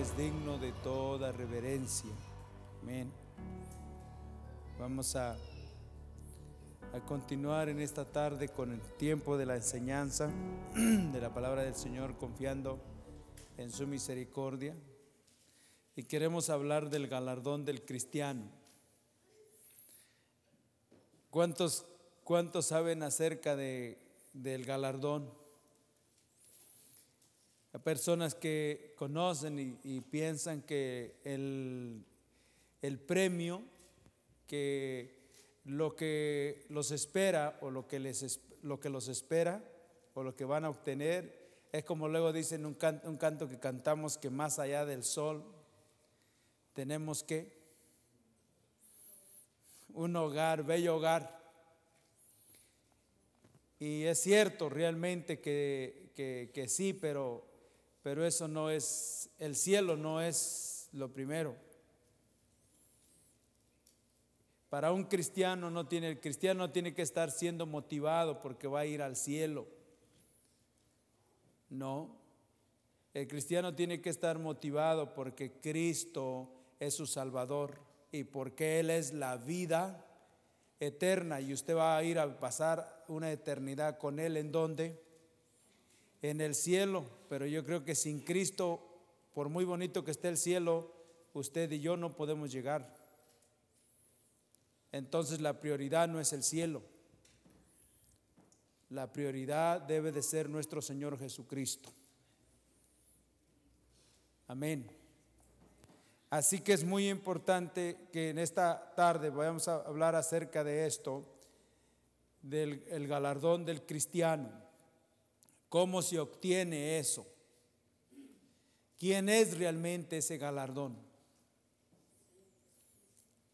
Es digno de toda reverencia. Amén. Vamos a, a continuar en esta tarde con el tiempo de la enseñanza de la palabra del Señor, confiando en su misericordia. Y queremos hablar del galardón del cristiano. ¿Cuántos, cuántos saben acerca de, del galardón? Hay personas que conocen y, piensan que el, el premio, que lo que los espera o lo que, les, lo que los espera o lo que van a obtener es como luego dicen un canto, un canto que cantamos que más allá del sol tenemos que un hogar, bello hogar. Y es cierto realmente que, que sí, pero pero eso no es, el cielo no es lo primero. Para un cristiano no tiene, el cristiano no tiene que estar siendo motivado porque va a ir al cielo. No. El cristiano tiene que estar motivado porque Cristo es su Salvador y porque Él es la vida eterna y usted va a ir a pasar una eternidad con Él en donde? En el cielo, pero yo creo que sin Cristo, por muy bonito que esté el cielo, usted y yo no podemos llegar. Entonces la prioridad no es el cielo. La prioridad debe de ser nuestro Señor Jesucristo. Amén. Así que es muy importante que en esta tarde vayamos a hablar acerca de esto, del el galardón del cristiano. ¿Cómo se obtiene eso? ¿Quién es realmente ese galardón?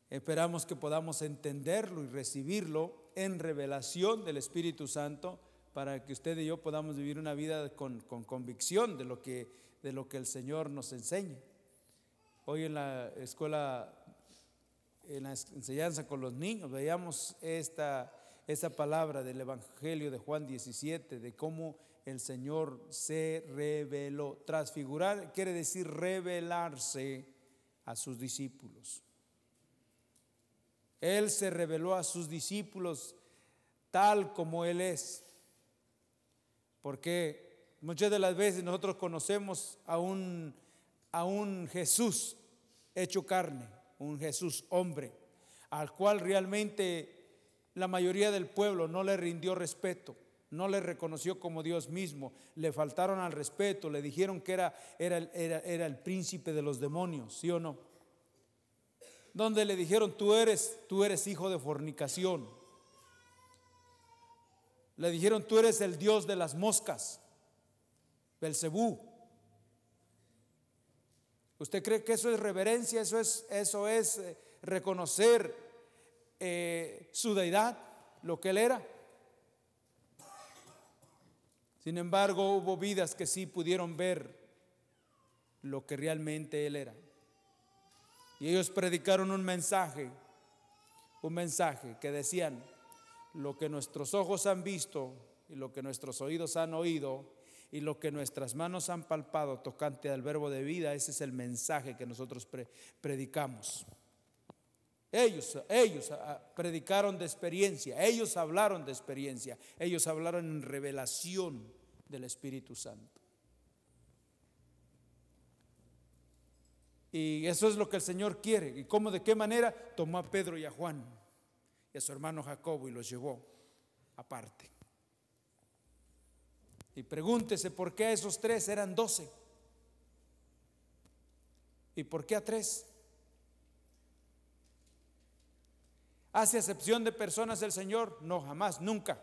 Esperamos que podamos entenderlo y recibirlo en revelación del Espíritu Santo para que usted y yo podamos vivir una vida con, con convicción de lo, que, de lo que el Señor nos enseña. Hoy en la escuela, en la enseñanza con los niños, veíamos esta, esta palabra del Evangelio de Juan 17, de cómo el Señor se reveló. Transfigurar quiere decir revelarse a sus discípulos. Él se reveló a sus discípulos tal como Él es. Porque muchas de las veces nosotros conocemos a un, a un Jesús hecho carne, un Jesús hombre, al cual realmente la mayoría del pueblo no le rindió respeto no le reconoció como Dios mismo, le faltaron al respeto, le dijeron que era, era, era, el príncipe de los demonios, ¿sí o no? Donde le dijeron, tú eres, tú eres hijo de fornicación. Le dijeron, tú eres el Dios de las moscas, Belcebú. ¿Usted cree que eso es reverencia? ¿Eso es, eso es eh, reconocer eh, su deidad, lo que él era? Sin embargo, hubo vidas que sí pudieron ver lo que realmente Él era. Y ellos predicaron un mensaje, un mensaje que decían, lo que nuestros ojos han visto y lo que nuestros oídos han oído y lo que nuestras manos han palpado tocante al verbo de vida, ese es el mensaje que nosotros predicamos. Ellos, ellos ah, predicaron de experiencia, ellos hablaron de experiencia, ellos hablaron en revelación del Espíritu Santo. Y eso es lo que el Señor quiere. ¿Y cómo, de qué manera? Tomó a Pedro y a Juan y a su hermano Jacobo y los llevó aparte. Y pregúntese por qué a esos tres eran doce. ¿Y por qué a tres? ¿Hace excepción de personas el Señor? No, jamás, nunca.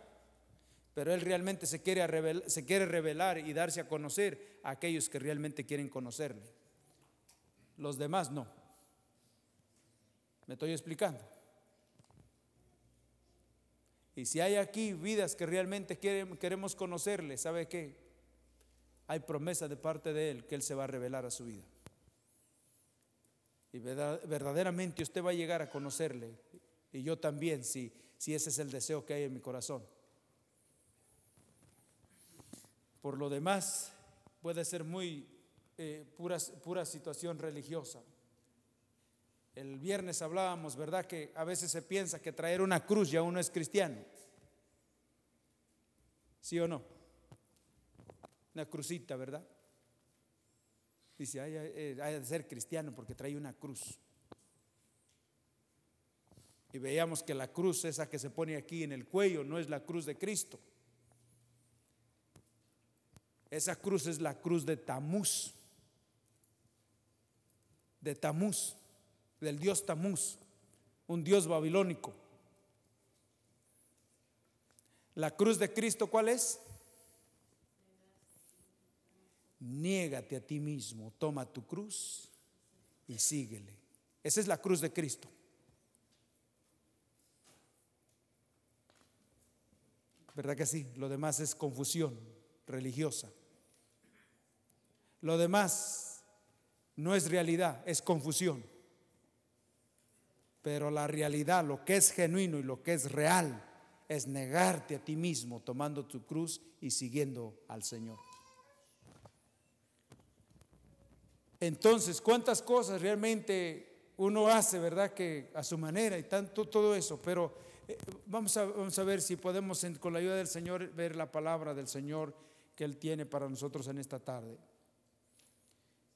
Pero Él realmente se quiere, revelar, se quiere revelar y darse a conocer a aquellos que realmente quieren conocerle. Los demás no. ¿Me estoy explicando? Y si hay aquí vidas que realmente queremos conocerle, ¿sabe qué? Hay promesa de parte de Él que Él se va a revelar a su vida. Y verdaderamente usted va a llegar a conocerle y yo también, si, si ese es el deseo que hay en mi corazón. Por lo demás, puede ser muy eh, pura, pura situación religiosa. El viernes hablábamos, ¿verdad? Que a veces se piensa que traer una cruz ya uno es cristiano. ¿Sí o no? Una crucita, ¿verdad? Dice, hay, eh, hay de ser cristiano porque trae una cruz. Y veíamos que la cruz, esa que se pone aquí en el cuello, no es la cruz de Cristo. Esa cruz es la cruz de Tamuz. De Tamuz, del dios Tamuz, un dios babilónico. La cruz de Cristo, ¿cuál es? Niégate a ti mismo, toma tu cruz y síguele. Esa es la cruz de Cristo. ¿Verdad que sí? Lo demás es confusión religiosa. Lo demás no es realidad, es confusión. Pero la realidad, lo que es genuino y lo que es real, es negarte a ti mismo tomando tu cruz y siguiendo al Señor. Entonces, ¿cuántas cosas realmente uno hace, verdad? Que a su manera y tanto todo eso, pero eh, vamos, a, vamos a ver si podemos, con la ayuda del Señor, ver la palabra del Señor que Él tiene para nosotros en esta tarde.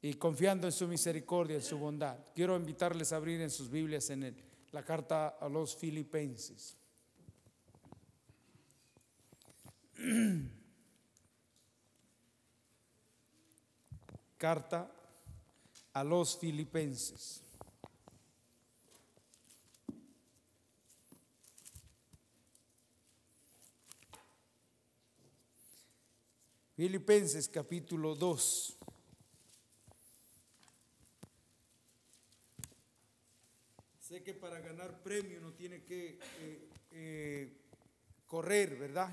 Y confiando en su misericordia, en su bondad. Quiero invitarles a abrir en sus Biblias en la carta a los filipenses. Carta a los filipenses. Filipenses capítulo 2. Sé que para ganar premio no tiene que eh, eh, correr, ¿verdad?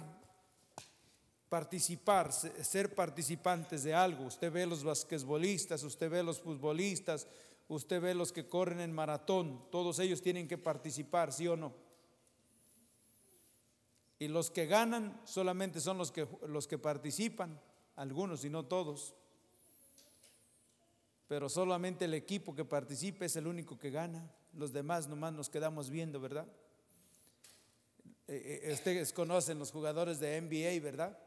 Participar, ser participantes de algo. Usted ve los basquetbolistas, usted ve los futbolistas, usted ve los que corren en maratón, todos ellos tienen que participar, ¿sí o no? Y los que ganan solamente son los que, los que participan, algunos y no todos. Pero solamente el equipo que participa es el único que gana. Los demás nomás nos quedamos viendo, ¿verdad? Eh, eh, ustedes conocen los jugadores de NBA, ¿verdad?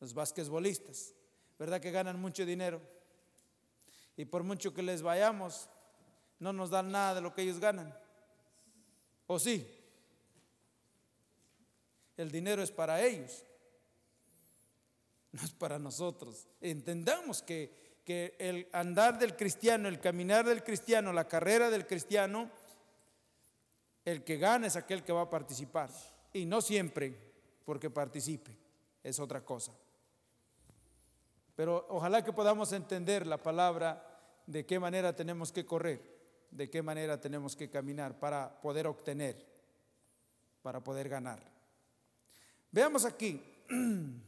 Los basquetbolistas, ¿verdad? Que ganan mucho dinero. Y por mucho que les vayamos, no nos dan nada de lo que ellos ganan. ¿O sí? El dinero es para ellos, no es para nosotros. Entendamos que, que el andar del cristiano, el caminar del cristiano, la carrera del cristiano, el que gana es aquel que va a participar. Y no siempre porque participe, es otra cosa. Pero ojalá que podamos entender la palabra de qué manera tenemos que correr, de qué manera tenemos que caminar para poder obtener, para poder ganar. Veamos aquí,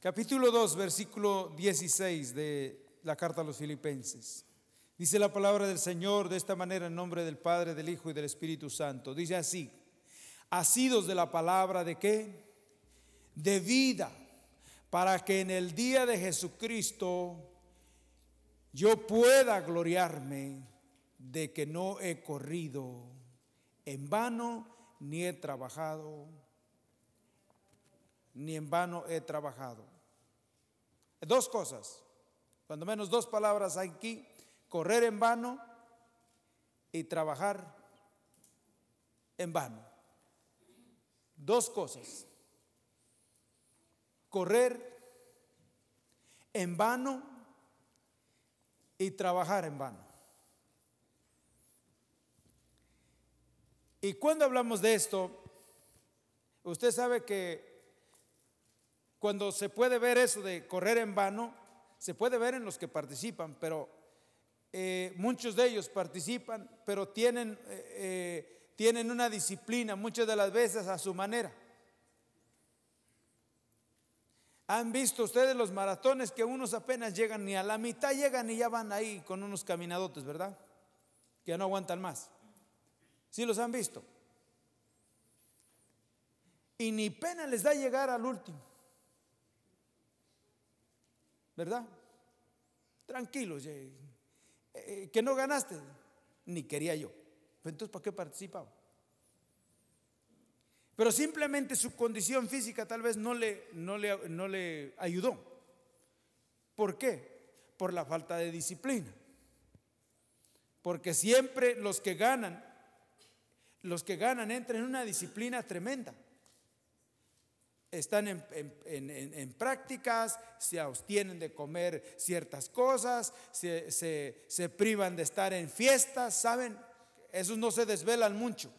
capítulo 2, versículo 16 de la carta a los filipenses. Dice la palabra del Señor de esta manera en nombre del Padre, del Hijo y del Espíritu Santo. Dice así, asidos de la palabra de qué? De vida, para que en el día de Jesucristo yo pueda gloriarme de que no he corrido en vano ni he trabajado, ni en vano he trabajado. Dos cosas, cuando menos dos palabras hay aquí, correr en vano y trabajar en vano. Dos cosas, correr en vano y trabajar en vano. Y cuando hablamos de esto, usted sabe que cuando se puede ver eso de correr en vano, se puede ver en los que participan, pero eh, muchos de ellos participan, pero tienen, eh, eh, tienen una disciplina muchas de las veces a su manera. Han visto ustedes los maratones que unos apenas llegan ni a la mitad llegan y ya van ahí con unos caminadotes, ¿verdad? Que no aguantan más. ¿Sí los han visto? Y ni pena les da llegar al último. ¿Verdad? Tranquilos, eh, eh, que no ganaste, ni quería yo. Pues entonces, ¿para qué participaba? Pero simplemente su condición física tal vez no le, no le, no le ayudó. ¿Por qué? Por la falta de disciplina. Porque siempre los que ganan, los que ganan entran en una disciplina tremenda. Están en, prácticas, se abstienen de comer ciertas cosas, se, se privan de estar en fiestas, ¿saben? Esos no se desvelan mucho.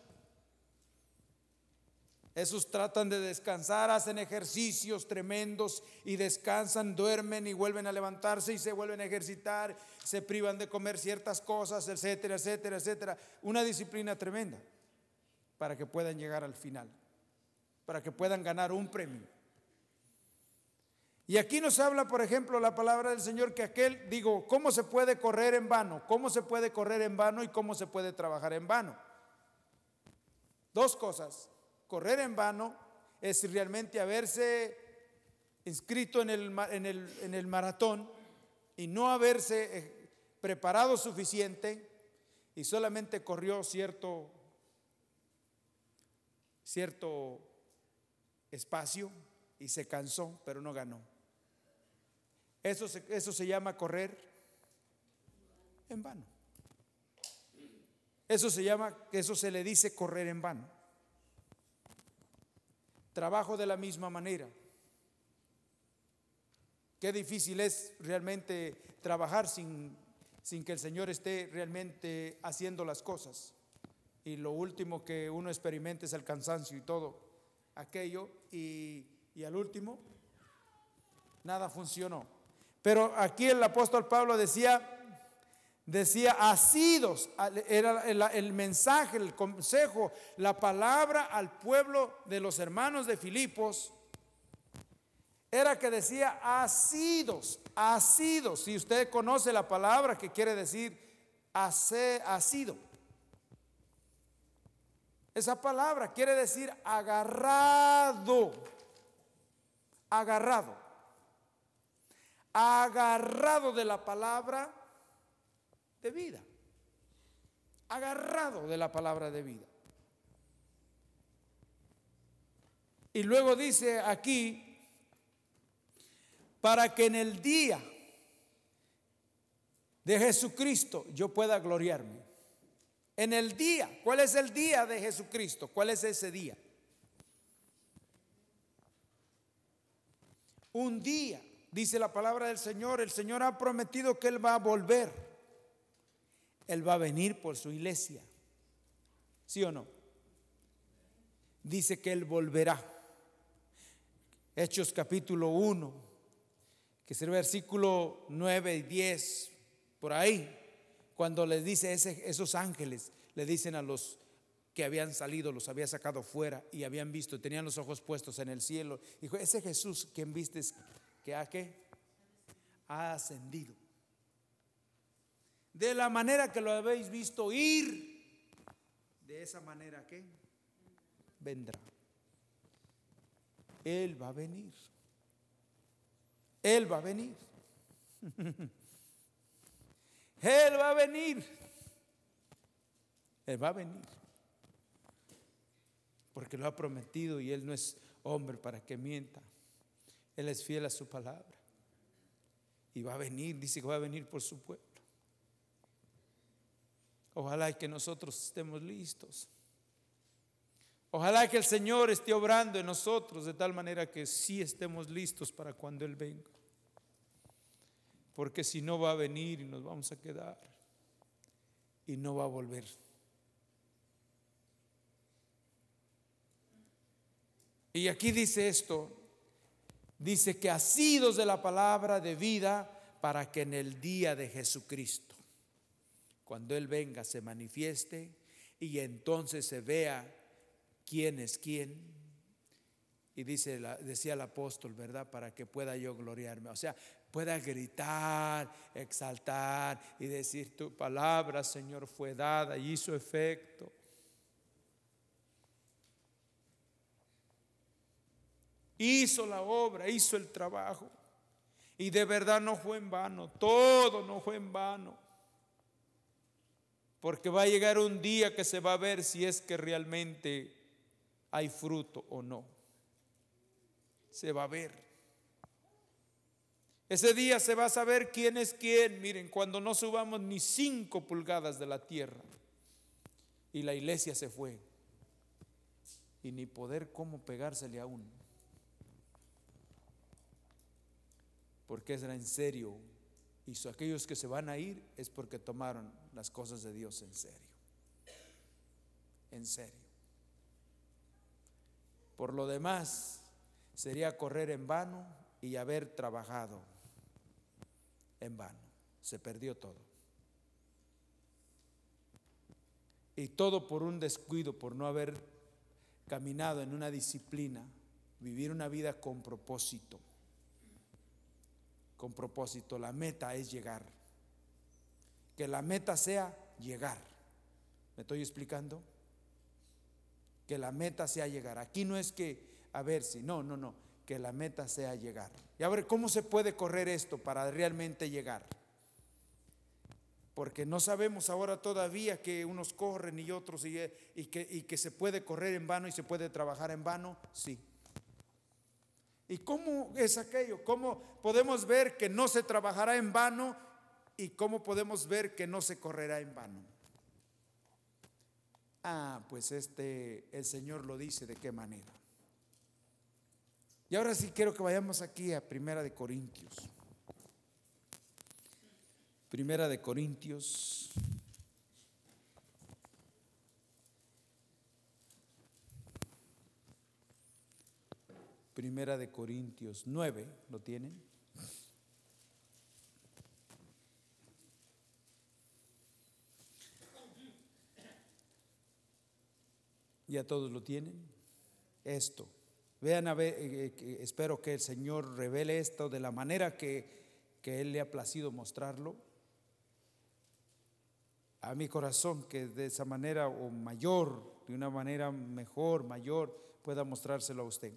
Esos tratan de descansar, hacen ejercicios tremendos y descansan, duermen y vuelven a levantarse y se vuelven a ejercitar, se privan de comer ciertas cosas, etcétera, etcétera, etcétera. Una disciplina tremenda para que puedan llegar al final, para que puedan ganar un premio. Y aquí nos habla, por ejemplo, la palabra del Señor que aquel, digo, ¿cómo se puede correr en vano? ¿Cómo se puede correr en vano y cómo se puede trabajar en vano? Dos cosas correr en vano es realmente haberse inscrito en el, en el, maratón y no haberse eh, preparado suficiente y solamente corrió cierto, cierto espacio y se cansó, pero no ganó. Eso eso se llama correr en vano. Eso se llama, eso se le dice correr en vano. Trabajo de la misma manera. Qué difícil es realmente trabajar sin, sin que el Señor esté realmente haciendo las cosas. Y lo último que uno experimenta es el cansancio y todo aquello. Y, al último, nada funcionó. Pero aquí el apóstol Pablo decía, decía, asidos, era el, mensaje, el consejo, la palabra al pueblo de los hermanos de Filipos, era que decía, asidos, asidos. Si usted conoce la palabra que quiere decir asido, esa palabra quiere decir agarrado, agarrado, agarrado de la palabra de vida, agarrado de la palabra de vida. Y luego dice aquí, para que en el día de Jesucristo yo pueda gloriarme. En el día, ¿cuál es el día de Jesucristo? ¿Cuál es ese día? Un día, dice la palabra del Señor, el Señor ha prometido que Él va a volver. Él va a venir por su iglesia. ¿Sí o no? Dice que Él volverá. Hechos capítulo 1, que es el versículo 9 y 10, por ahí, cuando les dice esos ángeles, le dicen a los que habían salido, los había sacado fuera y habían visto, tenían los ojos puestos en el cielo. Dijo, ese Jesús que viste que ha qué? Ha ascendido de la manera que lo habéis visto ir, de esa manera que vendrá. Él va a venir. Él va a venir. Él va a venir. Él va a venir. Porque lo ha prometido y Él no es hombre para que mienta. Él es fiel a su palabra. Y va a venir, dice que va a venir por su pueblo. Ojalá que nosotros estemos listos. Ojalá que el Señor esté obrando en nosotros de tal manera que sí estemos listos para cuando Él venga. Porque si no va a venir y nos vamos a quedar y no va a volver. Y aquí dice esto, dice que asidos de la palabra de vida para que en el día de Jesucristo cuando Él venga se manifieste y entonces se vea quién es quién. Y dice, decía el apóstol, ¿verdad? Para que pueda yo gloriarme. O sea, pueda gritar, exaltar y decir, tu palabra, Señor, fue dada y hizo efecto. Hizo la obra, hizo el trabajo. Y de verdad no fue en vano, todo no fue en vano. Porque va a llegar un día que se va a ver si es que realmente hay fruto o no. Se va a ver. Ese día se va a saber quién es quién. Miren, cuando no subamos ni cinco pulgadas de la tierra y la iglesia se fue y ni poder cómo pegársele a uno. Porque era en serio. Y aquellos que se van a ir es porque tomaron las cosas de Dios en serio. En serio. Por lo demás, sería correr en vano y haber trabajado en vano. Se perdió todo. Y todo por un descuido, por no haber caminado en una disciplina, vivir una vida con propósito. Con propósito, la meta es llegar. Que la meta sea llegar. ¿Me estoy explicando? Que la meta sea llegar. Aquí no es que, a ver si, no, no, no que la meta sea llegar. Y a ver, ¿cómo se puede correr esto para realmente llegar? Porque no sabemos ahora todavía que unos corren y otros y, que, y que se puede correr en vano y se puede trabajar en vano. Sí. ¿Y cómo es aquello? ¿Cómo podemos ver que no se trabajará en vano y cómo podemos ver que no se correrá en vano? Ah, pues este el Señor lo dice de qué manera. Y ahora sí quiero que vayamos aquí a Primera de Corintios. Primera de Corintios. Primera de Corintios 9, ¿lo tienen? ¿Ya todos lo tienen? Esto. Vean a ver, eh, eh, espero que el Señor revele esto de la manera que, que Él le ha placido mostrarlo a mi corazón, que de esa manera o mayor, de una manera mejor, mayor, pueda mostrárselo a usted.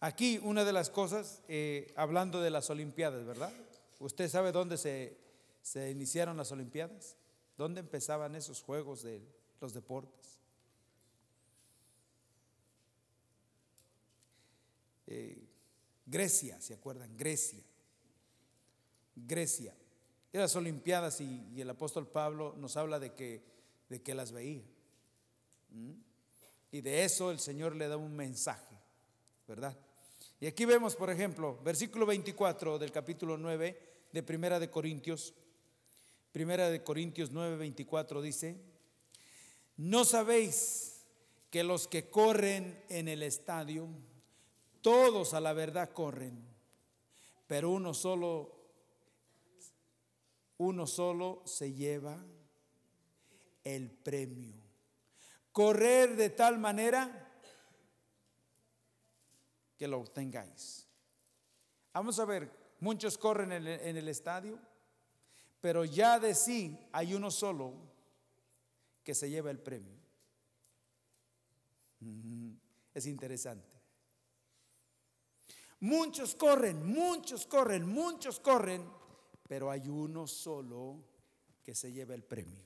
Aquí una de las cosas, eh, hablando de las Olimpiadas, ¿verdad? ¿Usted sabe dónde se, se iniciaron las Olimpiadas? ¿Dónde empezaban esos juegos de los deportes? Eh, Grecia, ¿se acuerdan? Grecia. Grecia. De las Olimpiadas y, el apóstol Pablo nos habla de que, de que las veía. ¿Mm? Y de eso el Señor le da un mensaje, ¿verdad? Y aquí vemos, por ejemplo, versículo 24 del capítulo 9 de Primera de Corintios. Primera de Corintios 9, 24 dice, no sabéis que los que corren en el estadio, todos a la verdad corren, pero uno solo, uno solo se lleva el premio. Correr de tal manera que lo obtengáis. Vamos a ver, muchos corren en el, en el estadio, pero ya de sí hay uno solo que se lleva el premio. Es interesante. Muchos corren, muchos corren, muchos corren, pero hay uno solo que se lleva el premio.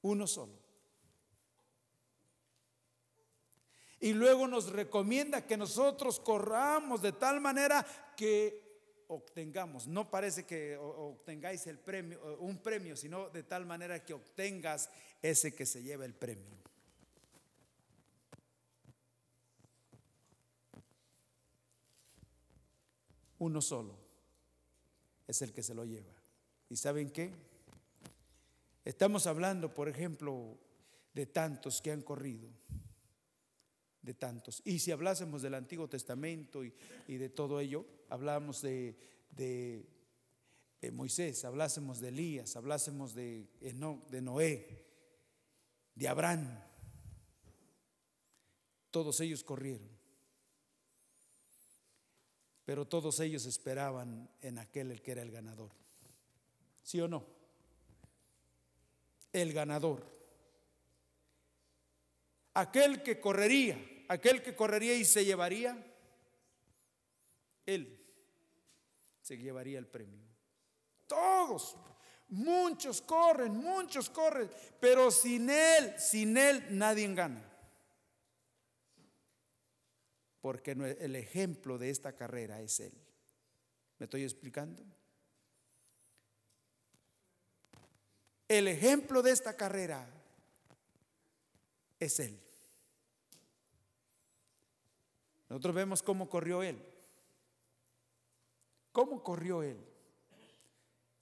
Uno solo. Y luego nos recomienda que nosotros corramos de tal manera que obtengamos, no parece que obtengáis el premio, un premio, sino de tal manera que obtengas ese que se lleva el premio. Uno solo es el que se lo lleva. ¿Y saben qué? Estamos hablando, por ejemplo, de tantos que han corrido, de tantos. Y si hablásemos del Antiguo Testamento y, de todo ello, hablamos de, Moisés, hablásemos de Elías, hablásemos de Noé, de Abraham. Todos ellos corrieron. Pero todos ellos esperaban en aquel el que era el ganador. ¿Sí o no? El ganador. Aquel que correría, aquel que correría y se llevaría Él se llevaría el premio. Todos, muchos corren, muchos corren, pero sin Él, sin Él nadie gana. Porque el ejemplo de esta carrera es Él. ¿Me estoy explicando? El ejemplo de esta carrera es Él. Nosotros vemos cómo corrió Él. ¿Cómo corrió Él?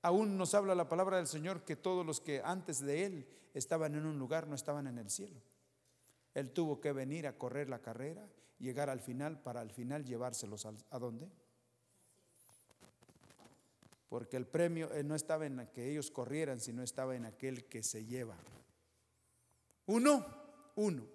Aún nos habla la palabra del Señor que todos los que antes de Él estaban en un lugar no estaban en el cielo. Él tuvo que venir a correr la carrera, llegar al final para al final llevárselos a, dónde? Porque el premio eh, no estaba en que ellos corrieran, sino estaba en aquel que se lleva. Uno, uno,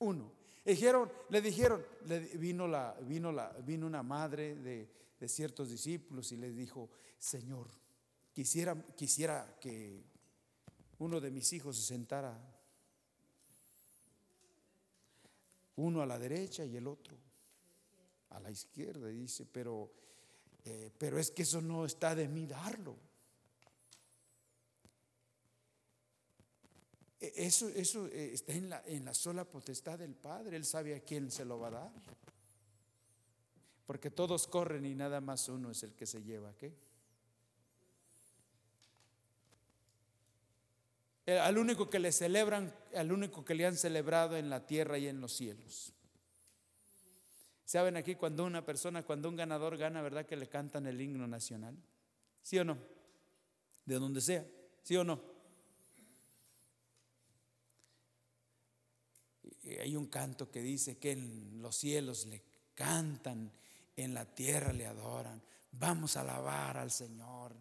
uno. Dijeron, le dijeron, vino, la, vino, la, vino una madre de, de ciertos discípulos y les dijo, Señor, quisiera, quisiera que uno de mis hijos se sentara, uno a la derecha y el otro a la izquierda. dice, pero, eh, pero es que eso no está de mí darlo. E, eso, eso eh, está en la, en la sola potestad del Padre. Él sabe a quién se lo va a dar. Porque todos corren y nada más uno es el que se lleva. ¿Qué? Al único que le celebran, al único que le han celebrado en la tierra y en los cielos. ¿Saben aquí cuando una persona, cuando un ganador gana, verdad que le cantan el himno nacional? ¿Sí o no? De donde sea, ¿sí o no? hay un canto que dice que en los cielos le cantan, en la tierra le adoran. Vamos a alabar al Señor.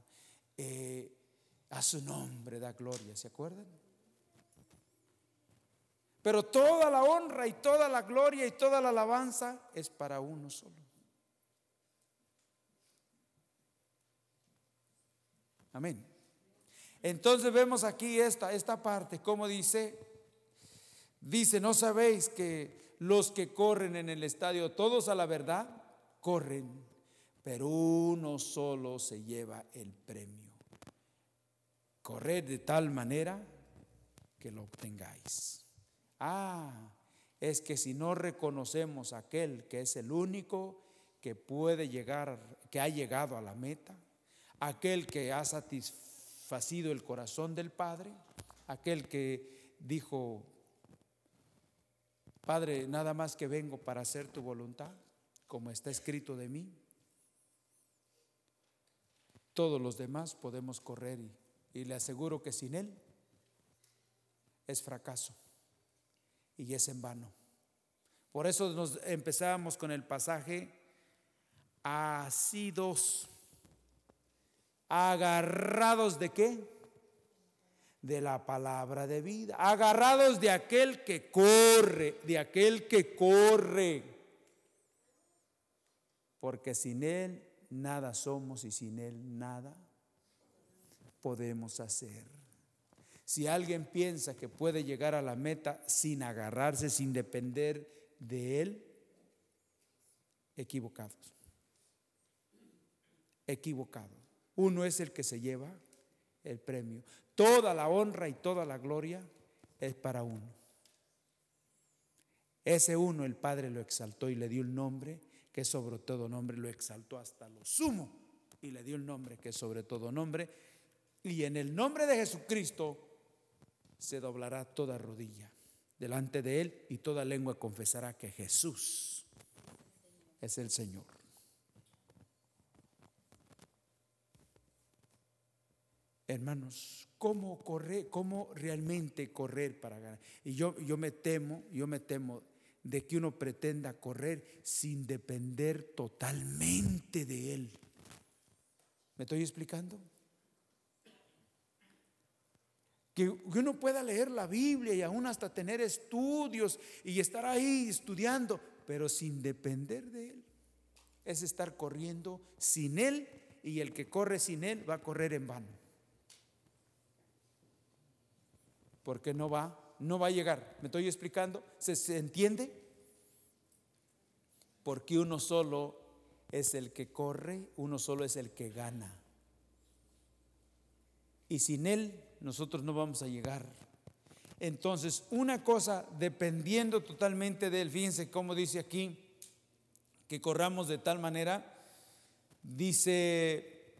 Eh, a su nombre da gloria, ¿se acuerdan? Pero toda la honra y toda la gloria y toda la alabanza es para uno solo. Amén. Entonces vemos aquí esta, esta parte, como dice, Dice, ¿no sabéis que los que corren en el estadio, todos a la verdad, corren, pero uno solo se lleva el premio? Corred de tal manera que lo obtengáis. Ah, es que si no reconocemos a aquel que es el único que puede llegar, que ha llegado a la meta, aquel que ha satisfacido el corazón del Padre, aquel que dijo, Padre, nada más que vengo para hacer tu voluntad, como está escrito de mí. Todos los demás podemos correr y, le aseguro que sin Él es fracaso y es en vano. Por eso nos empezamos con el pasaje así dos, agarrados de qué? de la palabra de vida, agarrados de aquel que corre, de aquel que corre, porque sin Él nada somos y sin Él nada podemos hacer. Si alguien piensa que puede llegar a la meta sin agarrarse, sin depender de Él, equivocados. Equivocados. Uno es el que se lleva el premio. Toda la honra y toda la gloria es para uno. Ese uno el Padre lo exaltó y le dio el nombre que sobre todo nombre lo exaltó hasta lo sumo y le dio el nombre que sobre todo nombre. Y en el nombre de Jesucristo se doblará toda rodilla delante de él y toda lengua confesará que Jesús es el Señor. Hermanos, ¿cómo correr, cómo realmente correr para ganar? Y yo, yo me temo, yo me temo de que uno pretenda correr sin depender totalmente de Él. ¿Me estoy explicando? Que uno pueda leer la Biblia y aún hasta tener estudios y estar ahí estudiando, pero sin depender de Él. Es estar corriendo sin Él y el que corre sin Él va a correr en vano. porque no va, no va a llegar. ¿Me estoy explicando? ¿Se, entiende? porque uno solo es el que corre, uno solo es el que gana. Y sin Él nosotros no vamos a llegar. Entonces, una cosa dependiendo totalmente de Él, fíjense cómo dice aquí, que corramos de tal manera, dice,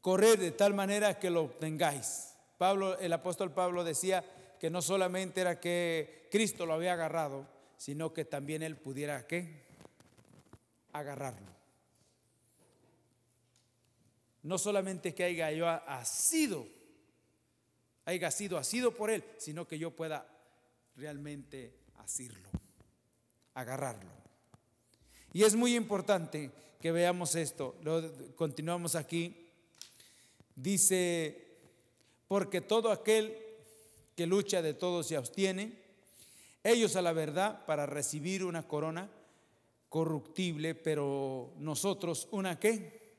correr de tal manera que lo obtengáis. Pablo, el apóstol Pablo decía que no solamente era que Cristo lo había agarrado, sino que también él pudiera qué? Agarrarlo. No solamente que haya yo sido, haya sido asido por él, sino que yo pueda realmente asirlo, agarrarlo. Y es muy importante que veamos esto. Continuamos aquí. Dice, porque todo aquel que lucha de todo se abstiene, ellos a la verdad para recibir una corona corruptible, pero nosotros una qué.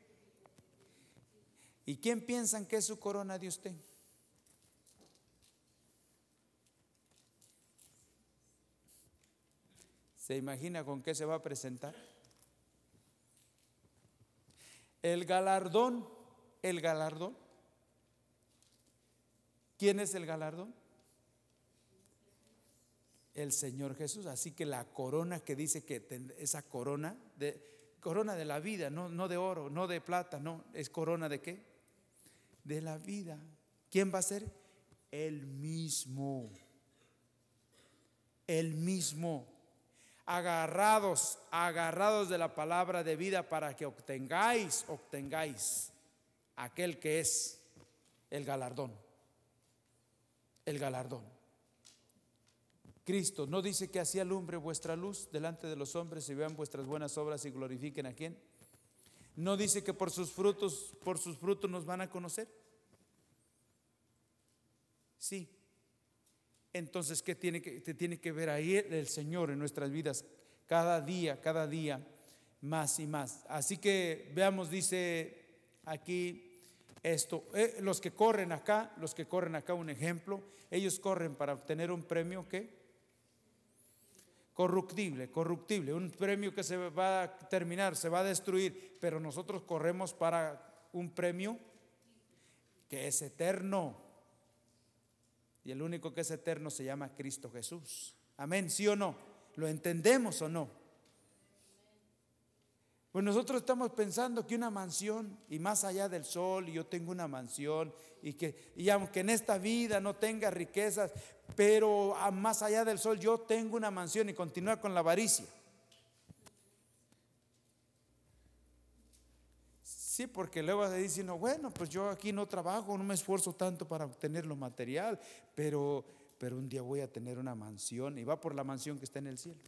¿Y quién piensan que es su corona de usted? ¿Se imagina con qué se va a presentar? El galardón, el galardón. ¿Quién es el galardón? El Señor Jesús. Así que la corona que dice que esa corona, de, corona de la vida, no, no de oro, no de plata, no, es corona de qué? De la vida. ¿Quién va a ser? El mismo. El mismo agarrados, agarrados de la palabra de vida para que obtengáis, obtengáis aquel que es el galardón. El galardón. Cristo no dice que así alumbre vuestra luz delante de los hombres y vean vuestras buenas obras y glorifiquen a quién. No dice que por sus frutos, por sus frutos nos van a conocer. Sí, entonces, ¿qué tiene que, tiene que ver ahí el Señor en nuestras vidas? Cada día, cada día, más y más. Así que veamos, dice aquí esto, eh, los que corren acá, los que corren acá, un ejemplo, ellos corren para obtener un premio que corruptible, corruptible, un premio que se va a terminar, se va a destruir, pero nosotros corremos para un premio que es eterno. Y el único que es eterno se llama Cristo Jesús. Amén, sí o no. ¿Lo entendemos o no? Pues nosotros estamos pensando que una mansión y más allá del sol, y yo tengo una mansión, y que aunque en esta vida no tenga riquezas, pero más allá del sol yo tengo una mansión y continúa con la avaricia. Sí, porque luego se dice, no, bueno, pues yo aquí no trabajo, no me esfuerzo tanto para obtener lo material, pero, pero un día voy a tener una mansión y va por la mansión que está en el cielo.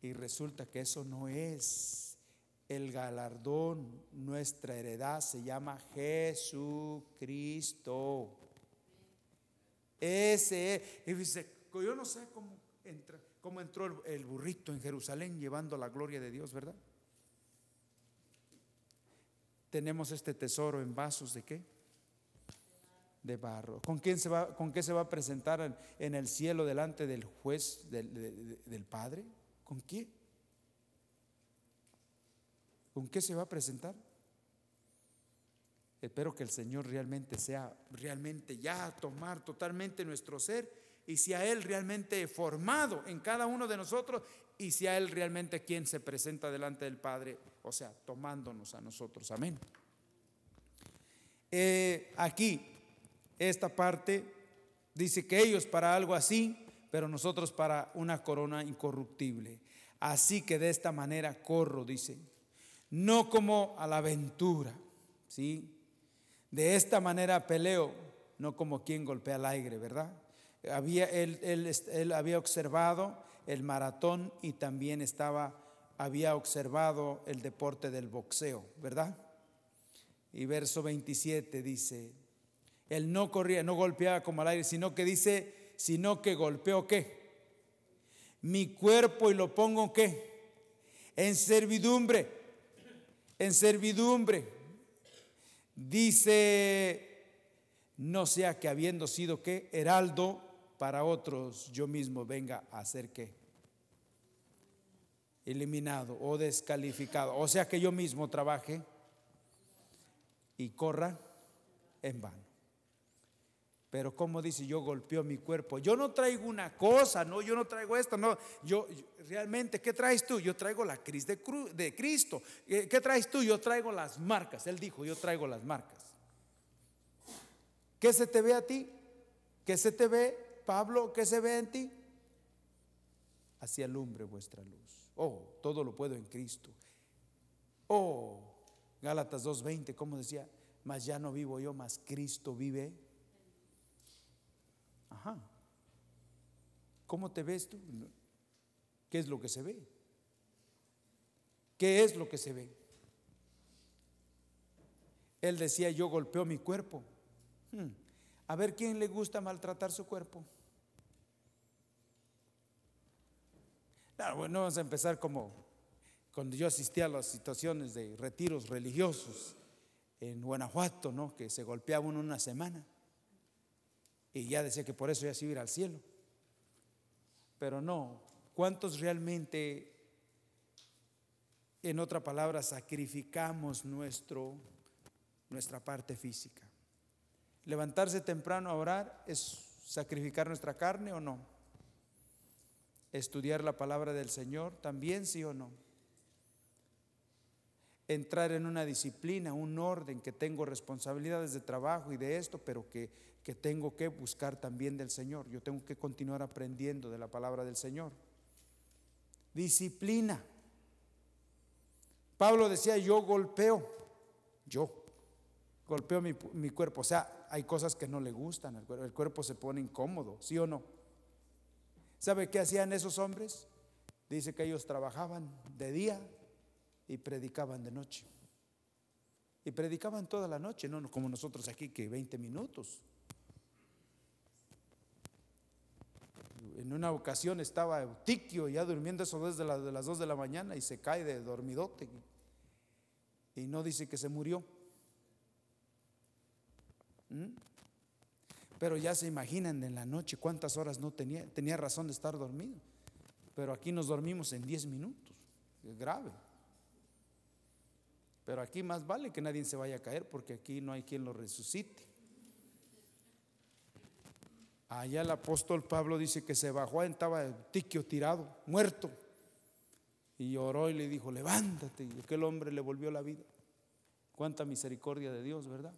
Y resulta que eso no es el galardón, nuestra heredad se llama Jesucristo. Ese, y dice, yo no sé cómo, cómo entró el burrito en Jerusalén llevando la gloria de Dios, ¿verdad? Tenemos este tesoro en vasos de qué? De barro. ¿Con, quién se va, con qué se va a presentar en, el cielo delante del juez del, del Padre? ¿Con quién? ¿Con qué se va a presentar? Espero que el Señor realmente sea, realmente ya tomar totalmente nuestro ser y sea Él realmente formado en cada uno de nosotros y sea Él realmente quien se presenta delante del Padre, o sea, tomándonos a nosotros. Amén. Eh, aquí, esta parte dice que ellos para algo así, pero nosotros para una corona incorruptible. Así que de esta manera corro, dice, no como a la aventura, ¿sí? De esta manera peleo, no como quien golpea al aire, ¿verdad? Había, él, él había observado el maratón y también estaba, había observado el deporte del boxeo, ¿verdad? Y verso 27 dice, él no corría, no golpeaba como al aire, sino que dice, sino que golpeó qué? Mi cuerpo y lo pongo qué? En servidumbre, en servidumbre. Dice, no sea que habiendo sido qué? Heraldo para otros yo mismo venga a hacer qué? eliminado o descalificado. O sea que yo mismo trabaje y corra en vano. Pero como dice, yo golpeo mi cuerpo. Yo no traigo una cosa, no, yo no traigo esto, no. Yo, realmente, ¿qué traes tú? Yo traigo la cruz de, Cristo. ¿Qué, ¿Qué traes tú? Yo traigo las marcas. Él dijo, yo traigo las marcas. ¿Qué se te ve a ti? ¿Qué se te ve, Pablo? ¿Qué se ve en ti? Hacia alumbre vuestra luz. Oh, todo lo puedo en Cristo. Oh, Gálatas 2:20, como decía, mas ya no vivo yo, mas Cristo vive Ajá. ¿Cómo te ves tú? ¿Qué es lo que se ve? ¿Qué es lo que se ve? Él decía, yo golpeo mi cuerpo. Hmm. A ver, ¿quién le gusta maltratar su cuerpo? bueno, vamos a empezar como cuando yo asistía a las situaciones de retiros religiosos en Guanajuato, ¿no? Que se golpeaba uno una semana. Y ya decía que por eso ya se iba al cielo. Pero no, ¿cuántos realmente, en otra palabra, sacrificamos nuestro, nuestra parte física? ¿Levantarse temprano a orar es sacrificar nuestra carne o no? ¿Estudiar la palabra del Señor también, sí o no? entrar en una disciplina, un orden, que tengo responsabilidades de trabajo y de esto, pero que que tengo que buscar también del Señor. Yo tengo que continuar aprendiendo de la palabra del Señor. Disciplina. Pablo decía, yo golpeo, yo golpeo mi, cuerpo. O sea, hay cosas que no le gustan, el cuerpo, el cuerpo se pone incómodo, ¿sí o no? ¿Sabe qué hacían esos hombres? Dice que ellos trabajaban de día y predicaban de noche. Y predicaban toda la noche, no como nosotros aquí que 20 minutos. en una ocasión estaba Eutiquio ya durmiendo eso desde las, las 2 de la mañana y se cae de dormidote. Y no dice que se murió. ¿Mm? Pero ya se imaginan en la noche cuántas horas no tenía, tenía razón de estar dormido. Pero aquí nos dormimos en 10 minutos. Es grave. Pero aquí más vale que nadie se vaya a caer porque aquí no hay quien lo resucite. Allá el apóstol Pablo dice que se bajó, estaba tiquio tirado, muerto. Y lloró y le dijo, levántate. Y aquel hombre le volvió la vida. Cuánta misericordia de Dios, ¿verdad?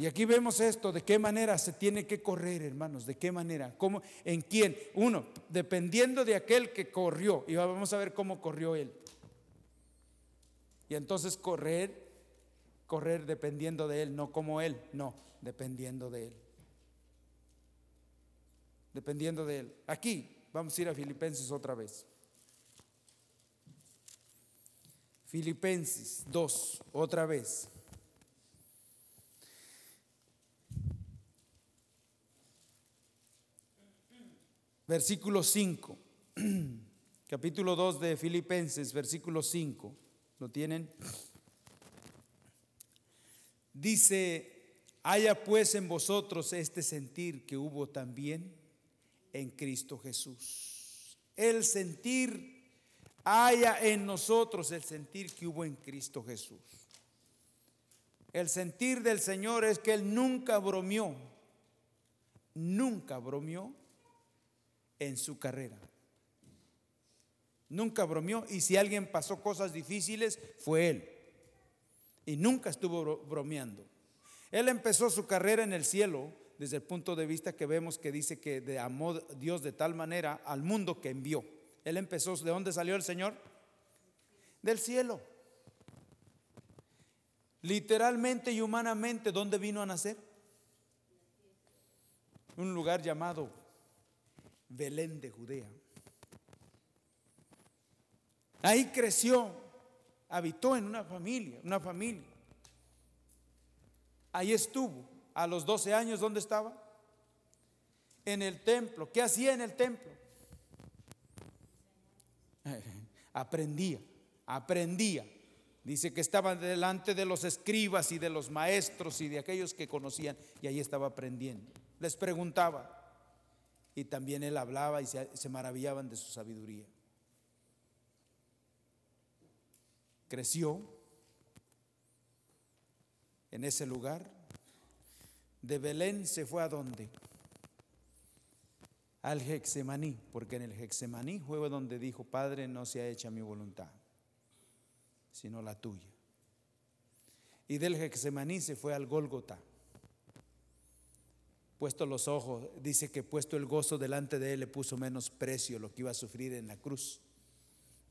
Y aquí vemos esto, de qué manera se tiene que correr, hermanos, de qué manera, cómo, en quién. Uno, dependiendo de aquel que corrió. Y vamos a ver cómo corrió él. Y entonces correr correr dependiendo de Él, no como Él, no, dependiendo de Él. Dependiendo de Él. Aquí vamos a ir a Filipenses otra vez. Filipenses 2, otra vez. Versículo 5. Capítulo 2 de Filipenses, versículo 5. ¿Lo tienen? Dice, haya pues en vosotros este sentir que hubo también en Cristo Jesús. El sentir, haya en nosotros el sentir que hubo en Cristo Jesús. El sentir del Señor es que Él nunca bromeó, nunca bromeó en su carrera. Nunca bromeó y si alguien pasó cosas difíciles fue Él y nunca estuvo bromeando. Él empezó su carrera en el cielo desde el punto de vista que vemos que dice que amó Dios de tal manera al mundo que envió. Él empezó, ¿de dónde salió el Señor? Del cielo. Literalmente y humanamente, ¿dónde vino a nacer? Un lugar llamado Belén de Judea. Ahí creció habitó en una familia, una familia. Ahí estuvo. A los 12 años, ¿dónde estaba? En el templo. ¿Qué hacía en el templo? Aprendía, aprendía. Dice que estaba delante de los escribas y de los maestros y de aquellos que conocían y ahí estaba aprendiendo. Les preguntaba, Y también él hablaba y se, maravillaban de su sabiduría. Creció en ese lugar. De Belén se fue a dónde? Al Hexemaní, porque en el Hexemaní fue donde dijo, Padre, no sea hecha mi voluntad, sino la tuya. Y del Hexemaní se fue al Gólgota. Puesto los ojos, dice que puesto el gozo delante de él le puso menos precio lo que iba a sufrir en la cruz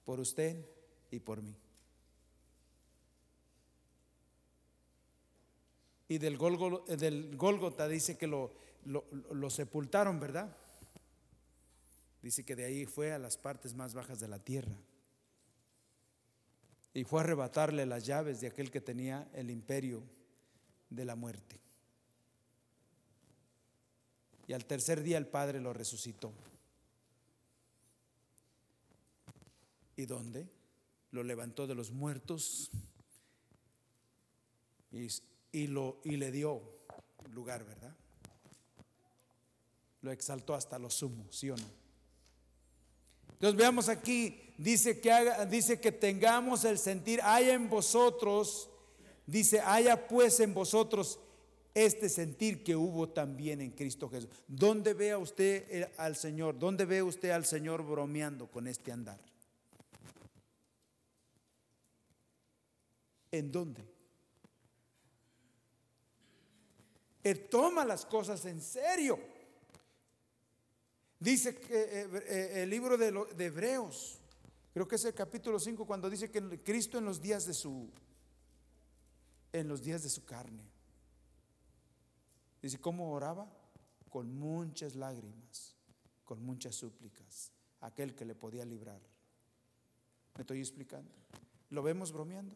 por usted y por mí. Y del, Gólgota, del Gólgota dice que lo, lo, lo sepultaron, ¿verdad? Dice que de ahí fue a las partes más bajas de la tierra. Y fue a arrebatarle las llaves de aquel que tenía el imperio de la muerte. Y al tercer día el Padre lo resucitó. ¿Y dónde? Lo levantó de los muertos y, y, lo, y le dio lugar, ¿verdad? Lo exaltó hasta lo sumo, ¿sí o no? Entonces veamos aquí, dice que, dice que tengamos el sentir, haya en vosotros, dice, haya pues en vosotros este sentir que hubo también en Cristo Jesús. ¿Dónde ve usted al Señor? ¿Dónde ve usted al Señor bromeando con este andar? ¿En dónde? Él toma las cosas en serio. Dice que eh, eh, el libro de, Hebreos, creo que es el capítulo 5, cuando dice que Cristo en los días de su, en los días de su carne, dice, ¿cómo oraba? Con muchas lágrimas, con muchas súplicas, aquel que le podía librar. ¿Me estoy explicando? ¿Lo vemos bromeando?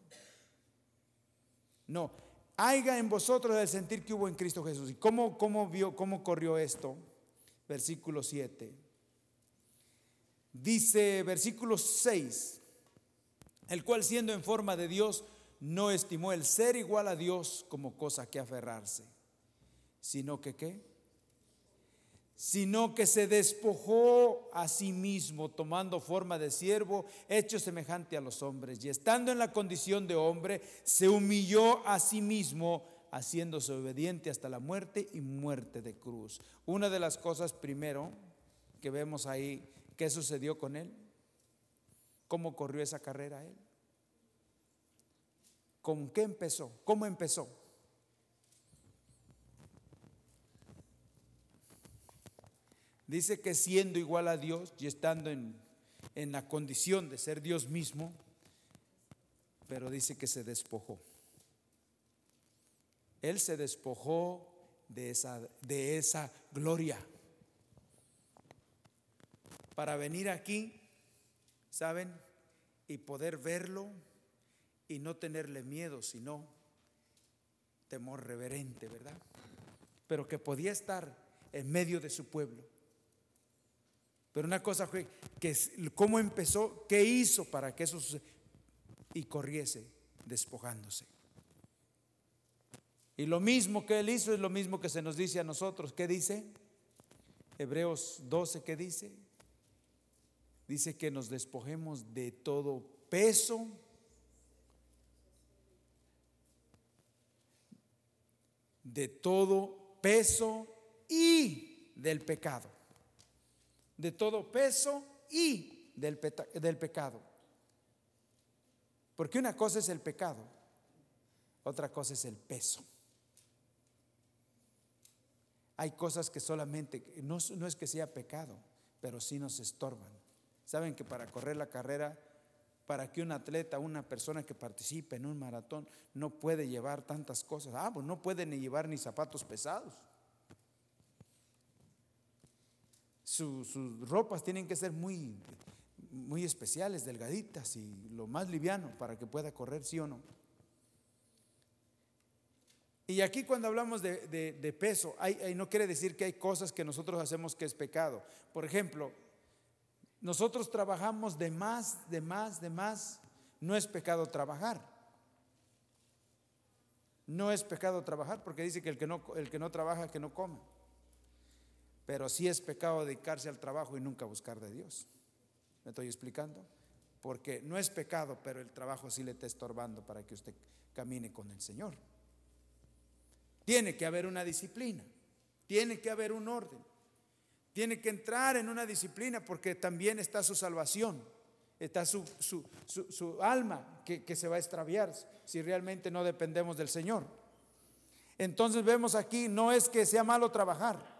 No, haya en vosotros el sentir que hubo en Cristo Jesús. ¿Y cómo, cómo vio, cómo corrió esto? versículo 7. Dice versículo 6, el cual siendo en forma de Dios, no estimó el ser igual a Dios como cosa que aferrarse, sino que qué? Sino que se despojó a sí mismo, tomando forma de siervo, hecho semejante a los hombres, y estando en la condición de hombre, se humilló a sí mismo haciéndose obediente hasta la muerte y muerte de cruz. Una de las cosas primero que vemos ahí, ¿qué sucedió con él? ¿Cómo corrió esa carrera él? ¿Con qué empezó? ¿Cómo empezó? Dice que siendo igual a Dios y estando en, en la condición de ser Dios mismo, pero dice que se despojó. Él se despojó de esa, de esa gloria para venir aquí, ¿saben? Y poder verlo y no tenerle miedo, sino temor reverente, ¿verdad? Pero que podía estar en medio de su pueblo. Pero una cosa fue que cómo empezó, qué hizo para que eso y corriese despojándose. Y lo mismo que él hizo es lo mismo que se nos dice a nosotros. ¿Qué dice? Hebreos 12, ¿qué dice? Dice que nos despojemos de todo peso, de todo peso y del pecado. De todo peso y del, del pecado. Porque una cosa es el pecado, otra cosa es el peso. Hay cosas que solamente, no, es que sea pecado, pero sí nos estorban. Saben que para correr la carrera, para que un atleta, una persona que participe en un maratón, no puede llevar tantas cosas. Ah, pues no puede ni llevar ni zapatos pesados. Sus ropas tienen que ser muy, muy especiales, delgaditas y lo más liviano para que pueda correr, sí o no. Y aquí cuando hablamos de, peso, hay, no quiere decir que hay cosas que nosotros hacemos que es pecado. Por ejemplo, nosotros trabajamos de más, de más, de más. No es pecado trabajar. No es pecado trabajar porque dice que el que no, el que no trabaja, que no come. Pero sí es pecado dedicarse al trabajo y nunca buscar de Dios. ¿Me estoy explicando? Porque no es pecado, pero el trabajo sí le está estorbando para que usted camine con el Señor. Tiene que haber una disciplina, tiene que haber un orden, tiene que entrar en una disciplina porque también está su salvación, está su, su, alma que, que se va a extraviar si realmente no dependemos del Señor. Entonces vemos aquí, no es que sea malo trabajar,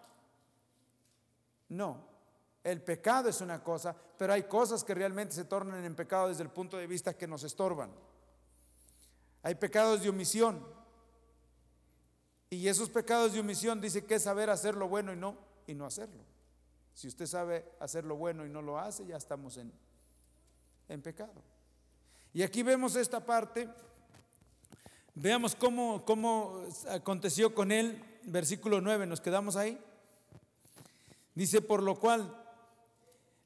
no, el pecado es una cosa, pero hay cosas que realmente se tornan en pecado desde el punto de vista que nos estorban. Hay pecados de omisión, y esos pecados de omisión dice que es saber hacer lo bueno y no, y no hacerlo. Si usted sabe hacer lo bueno y no lo hace, ya estamos en, en pecado. Y aquí vemos esta parte. Veamos cómo, cómo aconteció con él. Versículo 9, nos quedamos ahí. Dice, por lo cual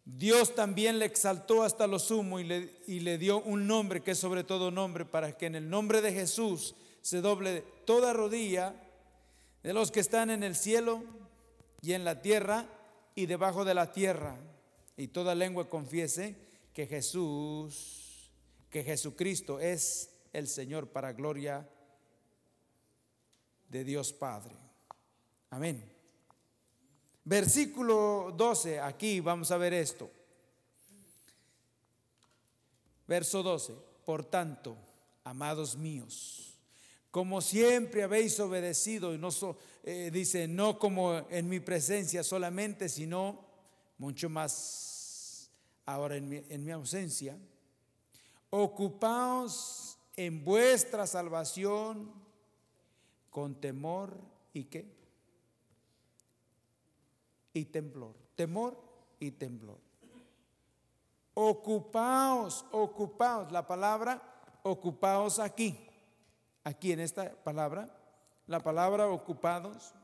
Dios también le exaltó hasta lo sumo y le, y le dio un nombre que es sobre todo nombre, para que en el nombre de Jesús se doble toda rodilla de los que están en el cielo y en la tierra y debajo de la tierra, y toda lengua confiese que Jesús, que Jesucristo es el Señor para gloria de Dios Padre. Amén. Versículo 12, aquí vamos a ver esto. Verso 12, por tanto, amados míos, como siempre habéis obedecido, y no eh, dice, no como en mi presencia solamente, sino mucho más ahora en mi, en mi ausencia. Ocupaos en vuestra salvación con temor y qué? Y temblor. Temor y temblor. Ocupaos, ocupaos. La palabra ocupaos aquí aquí en esta palabra, la palabra ocupados.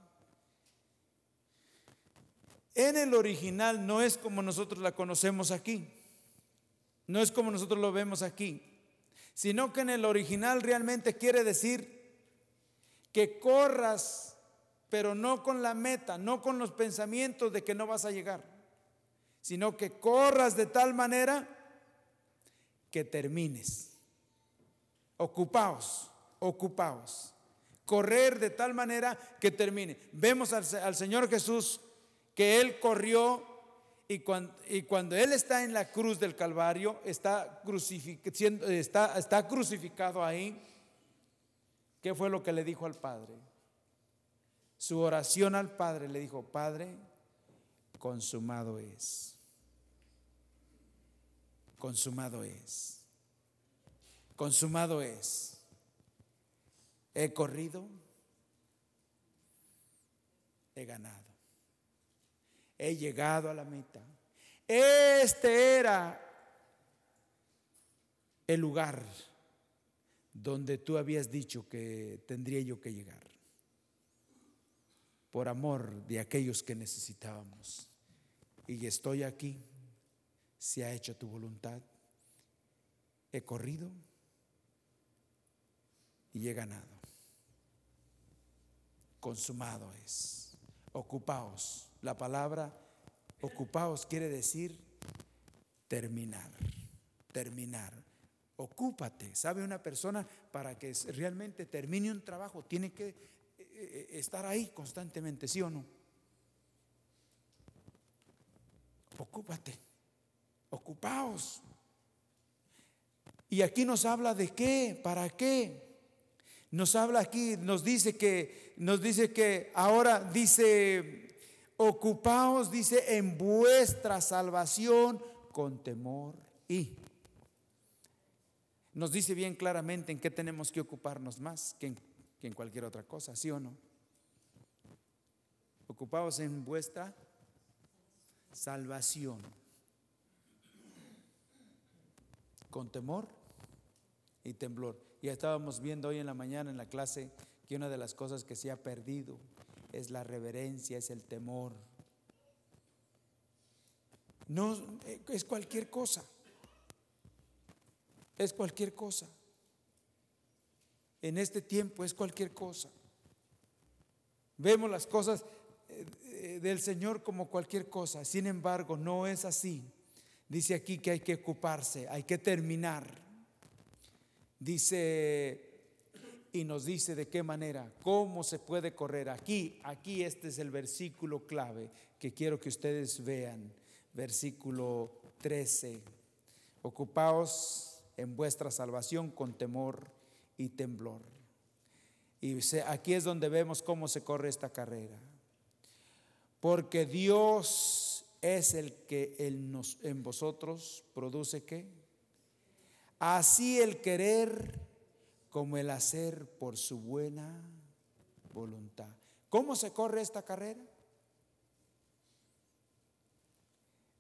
En el original no es como nosotros la conocemos aquí, no es como nosotros lo vemos aquí, sino que en el original realmente quiere decir que corras, pero no con la meta, no con los pensamientos de que no vas a llegar, sino que corras de tal manera que termines. Ocupaos ocupaos. Correr de tal manera que termine. Vemos al, Señor Jesús que Él corrió y cuando, y cuando, Él está en la cruz del Calvario, está, está, está crucificado ahí. ¿Qué fue lo que le dijo al Padre? Su oración al Padre le dijo, Padre, consumado es. Consumado es. Consumado es. He corrido, he ganado, he llegado a la meta. Este era el lugar donde tú habías dicho que tendría yo que llegar, por amor de aquellos que necesitábamos. Y estoy aquí, se ha hecho tu voluntad. He corrido y he ganado consumado es. Ocupaos. La palabra ocupaos quiere decir terminar, terminar. Ocúpate. ¿Sabe una persona para que realmente termine un trabajo tiene que estar ahí constantemente, sí o no? Ocúpate. Ocupaos. Y aquí nos habla de qué, para qué. Nos habla aquí, nos dice que, nos dice que ahora dice, ocupaos, dice, en vuestra salvación con temor y. Nos dice bien claramente en qué tenemos que ocuparnos más que en, en cualquier otra cosa, ¿sí o no? Ocupaos en vuestra salvación con temor y temblor. Ya estábamos viendo hoy en la mañana en la clase que una de las cosas que se ha perdido es la reverencia, es el temor. No es cualquier cosa. Es cualquier cosa. En este tiempo es cualquier cosa. Vemos las cosas eh, del Señor como cualquier cosa. Sin embargo, no es así. Dice aquí que hay que ocuparse, hay que terminar. Dice y nos dice de qué manera, cómo se puede correr. Aquí, aquí este es el versículo clave que quiero que ustedes vean. Versículo 13. Ocupaos en vuestra salvación con temor y temblor. Y aquí es donde vemos cómo se corre esta carrera. Porque Dios es el que en vosotros produce qué. Así el querer como el hacer por su buena voluntad. ¿Cómo se corre esta carrera?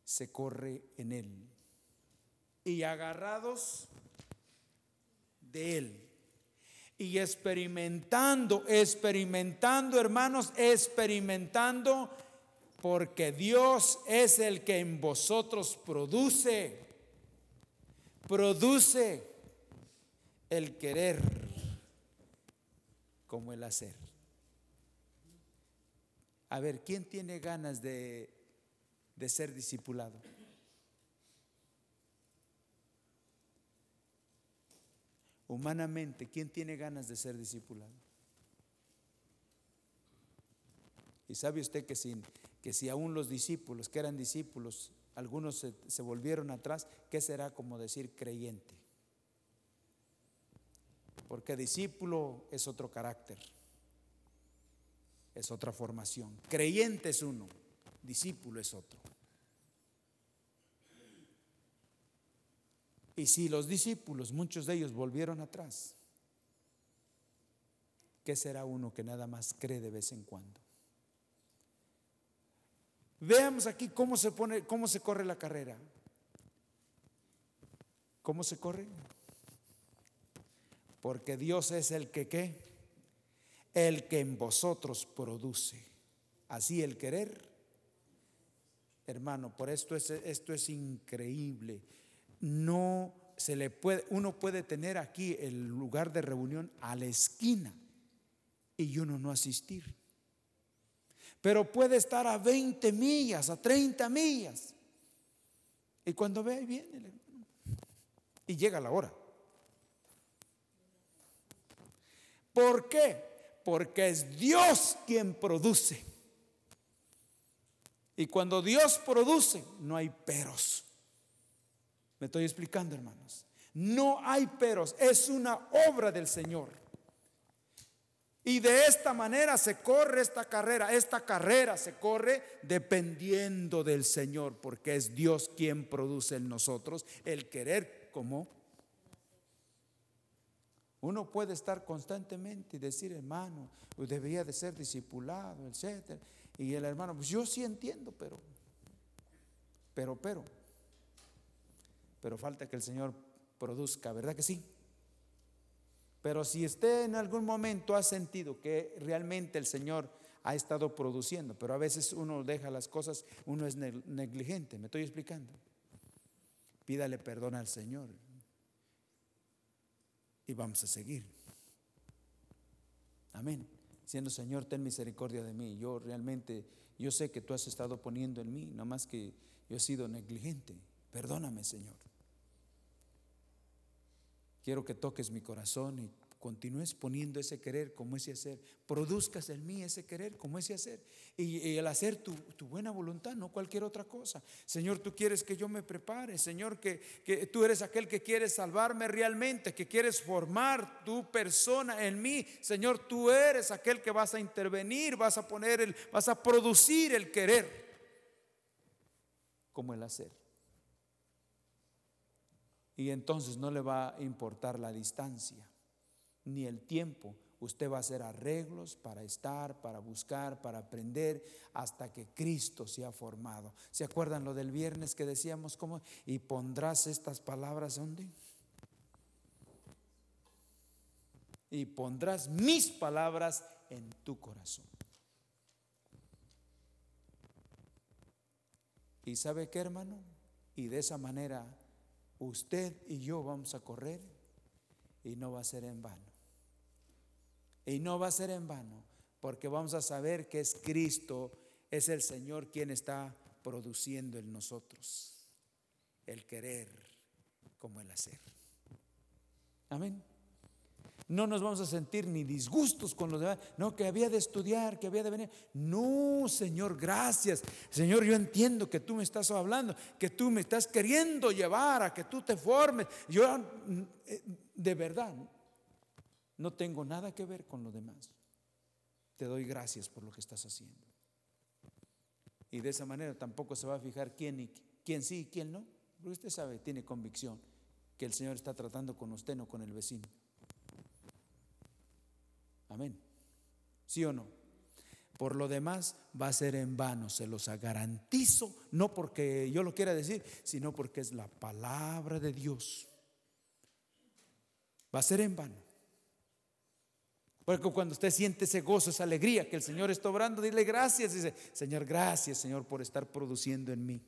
Se corre en Él. Y agarrados de Él. Y experimentando, experimentando, hermanos, experimentando, porque Dios es el que en vosotros produce, produce el querer como el hacer. A ver, ¿quién tiene ganas de, de ser discipulado? Humanamente, ¿quién tiene ganas de ser discipulado? Y sabe usted que si, aún los discípulos, que eran discípulos, algunos se volvieron atrás, ¿qué será como decir creyente? Porque discípulo es otro carácter, es otra formación. Creyente es uno, discípulo es otro. Y si los discípulos, muchos de ellos volvieron atrás, ¿qué será uno que nada más cree de vez en cuando? Veamos aquí cómo se pone, cómo se corre la carrera. ¿Cómo se corre? Porque Dios es el que qué? El que en vosotros produce. Así el querer. Hermano, por esto es, esto es increíble. No se le puede, uno puede tener aquí el lugar de reunión a la esquina y uno no asistir. Pero puede estar a 20 millas, a 30 millas. Y cuando ve, viene Y llega la hora. ¿Por qué? Porque es Dios quien produce. Y cuando Dios produce, no hay peros. Me estoy explicando, hermanos. No hay peros, es una obra del Señor. Y de esta manera se corre esta carrera. Esta carrera se corre dependiendo del Señor, porque es Dios quien produce en nosotros el querer como uno puede estar constantemente y decir, hermano, pues debería de ser discipulado, etc. Y el hermano, pues yo sí entiendo, pero, pero, pero, pero falta que el Señor produzca, ¿verdad que sí? Pero si usted en algún momento ha sentido que realmente el Señor ha estado produciendo, pero a veces uno deja las cosas, uno es negligente, me estoy explicando. Pídale perdón al Señor y vamos a seguir. Amén. Siendo Señor, ten misericordia de mí. Yo realmente, yo sé que tú has estado poniendo en mí, nada más que yo he sido negligente. Perdóname, Señor. Quiero que toques mi corazón y continúes poniendo ese querer como ese hacer, produzcas en mí ese querer como ese hacer y, el hacer tu, buena voluntad, no cualquier otra cosa. Señor, tú quieres que yo me prepare, Señor, que, que tú eres aquel que quieres salvarme realmente, que quieres formar tu persona en mí. Señor, tú eres aquel que vas a intervenir, vas a poner el, vas a producir el querer como el hacer. Y entonces no le va a importar la distancia ni el tiempo. Usted va a hacer arreglos para estar, para buscar, para aprender, hasta que Cristo se ha formado. ¿Se acuerdan lo del viernes que decíamos cómo? Y pondrás estas palabras ¿dónde? Y pondrás mis palabras en tu corazón. ¿Y sabe qué, hermano? Y de esa manera usted y yo vamos a correr y no va a ser en vano. Y no va a ser en vano, porque vamos a saber que es Cristo Es el Señor quien está produciendo en nosotros el querer como el hacer. Amén. No nos vamos a sentir ni disgustos con los demás. No, que había de estudiar, que había de venir. No, Señor, gracias. Señor, yo entiendo que tú me estás hablando, que tú me estás queriendo llevar a que tú te formes. Yo, eh, de verdad, no tengo nada que ver con lo demás. Te doy gracias por lo que estás haciendo. Y de esa manera tampoco se va a fijar quién, y, quién sí y quién no. Porque usted sabe, tiene convicción que el Señor está tratando con usted, no con el vecino. Amén. ¿Sí o no? Por lo demás va a ser en vano, se los garantizo, no porque yo lo quiera decir, sino porque es la palabra de Dios. Va a ser en vano. Porque cuando usted siente ese gozo, esa alegría que el Señor está obrando, dile gracias. Dice, Señor, gracias, Señor, por estar produciendo en mí.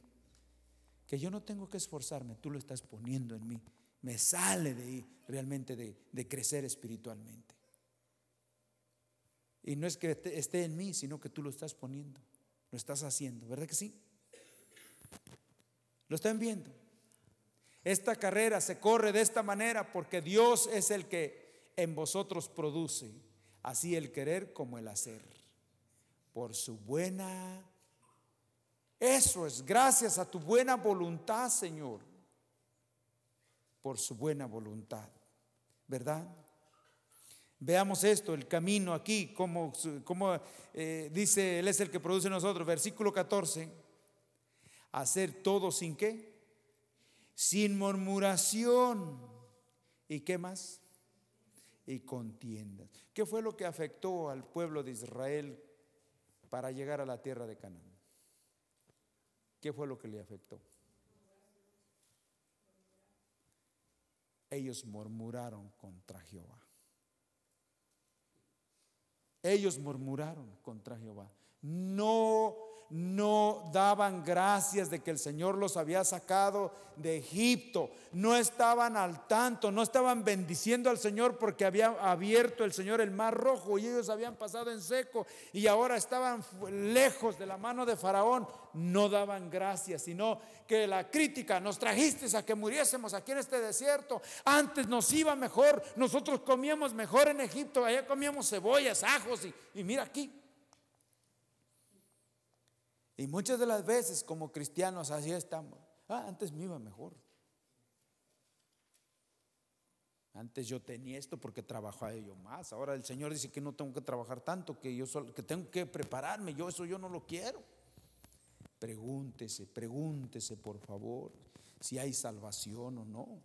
Que yo no tengo que esforzarme, tú lo estás poniendo en mí. Me sale de realmente de, de crecer espiritualmente. Y no es que esté en mí, sino que tú lo estás poniendo, lo estás haciendo, ¿verdad que sí? Lo están viendo. Esta carrera se corre de esta manera porque Dios es el que en vosotros produce así el querer como el hacer. Por su buena... Eso es gracias a tu buena voluntad, Señor. Por su buena voluntad. ¿Verdad? Veamos esto, el camino aquí, como, eh, dice, Él es el que produce nosotros. Versículo 14. Hacer todo sin qué? Sin murmuración. ¿Y qué más? Y contiendas. ¿Qué fue lo que afectó al pueblo de Israel para llegar a la tierra de Canaán? ¿Qué fue lo que le afectó? Ellos murmuraron contra Jehová. Ellos murmuraron contra Jehová. No no daban gracias de que el Señor los había sacado de Egipto, no estaban al tanto, no estaban bendiciendo al Señor porque había abierto el Señor el mar rojo y ellos habían pasado en seco y ahora estaban lejos de la mano de Faraón, no daban gracias, sino que la crítica, nos trajiste a que muriésemos aquí en este desierto, antes nos iba mejor, nosotros comíamos mejor en Egipto, allá comíamos cebollas, ajos y, y mira aquí. Y muchas de las veces como cristianos así estamos. Ah, antes me iba mejor. Antes yo tenía esto porque trabajaba yo más. Ahora el Señor dice que no tengo que trabajar tanto, que yo solo, que tengo que prepararme. Yo eso yo no lo quiero. Pregúntese, pregúntese por favor si hay salvación o no.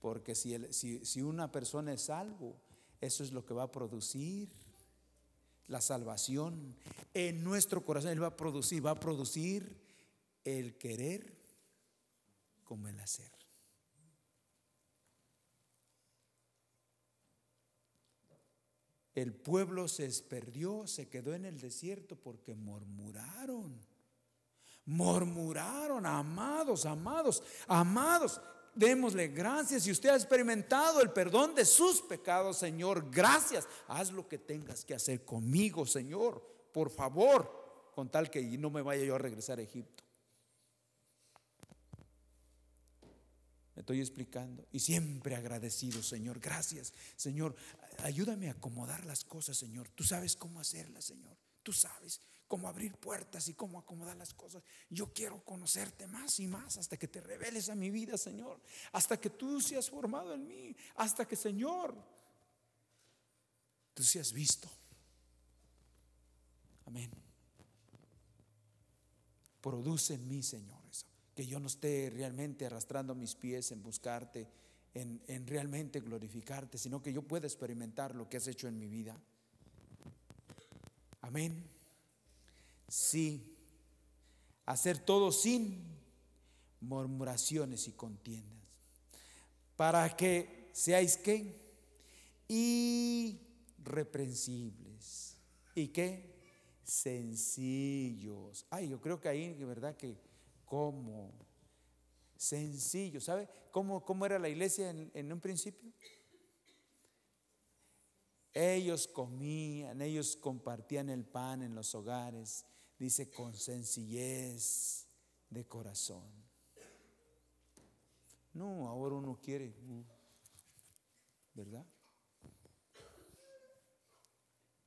Porque si, si, si una persona es salvo, eso es lo que va a producir la salvación en nuestro corazón. Él va a producir, va a producir el querer como el hacer. El pueblo se desperdió, se quedó en el desierto porque murmuraron. Murmuraron, amados, amados, amados démosle gracias. Si usted ha experimentado el perdón de sus pecados, Señor, gracias. Haz lo que tengas que hacer conmigo, Señor, por favor, con tal que no me vaya yo a regresar a Egipto. Me estoy explicando. Y siempre agradecido, Señor. Gracias, Señor. Ayúdame a acomodar las cosas, Señor. Tú sabes cómo hacerlas, Señor. Tú sabes cómo abrir puertas y cómo acomodar las cosas. Yo quiero conocerte más y más hasta que te reveles a mi vida, Señor. Hasta que tú seas formado en mí. Hasta que, Señor, tú seas visto. Amén. Produce en mí, Señor, eso. Que yo no esté realmente arrastrando mis pies en buscarte, en, en realmente glorificarte, sino que yo pueda experimentar lo que has hecho en mi vida. Amén. Sí. Hacer todo sin murmuraciones y contiendas. Para que seáis qué? Irreprensibles. ¿Y qué? Sencillos. Ay, yo creo que ahí, de verdad que, como sencillo. ¿Sabe cómo, cómo era la iglesia en un principio? Ellos comían, ellos compartían el pan en los hogares, dice, con sencillez de corazón. No, ahora uno quiere, uh, ¿verdad?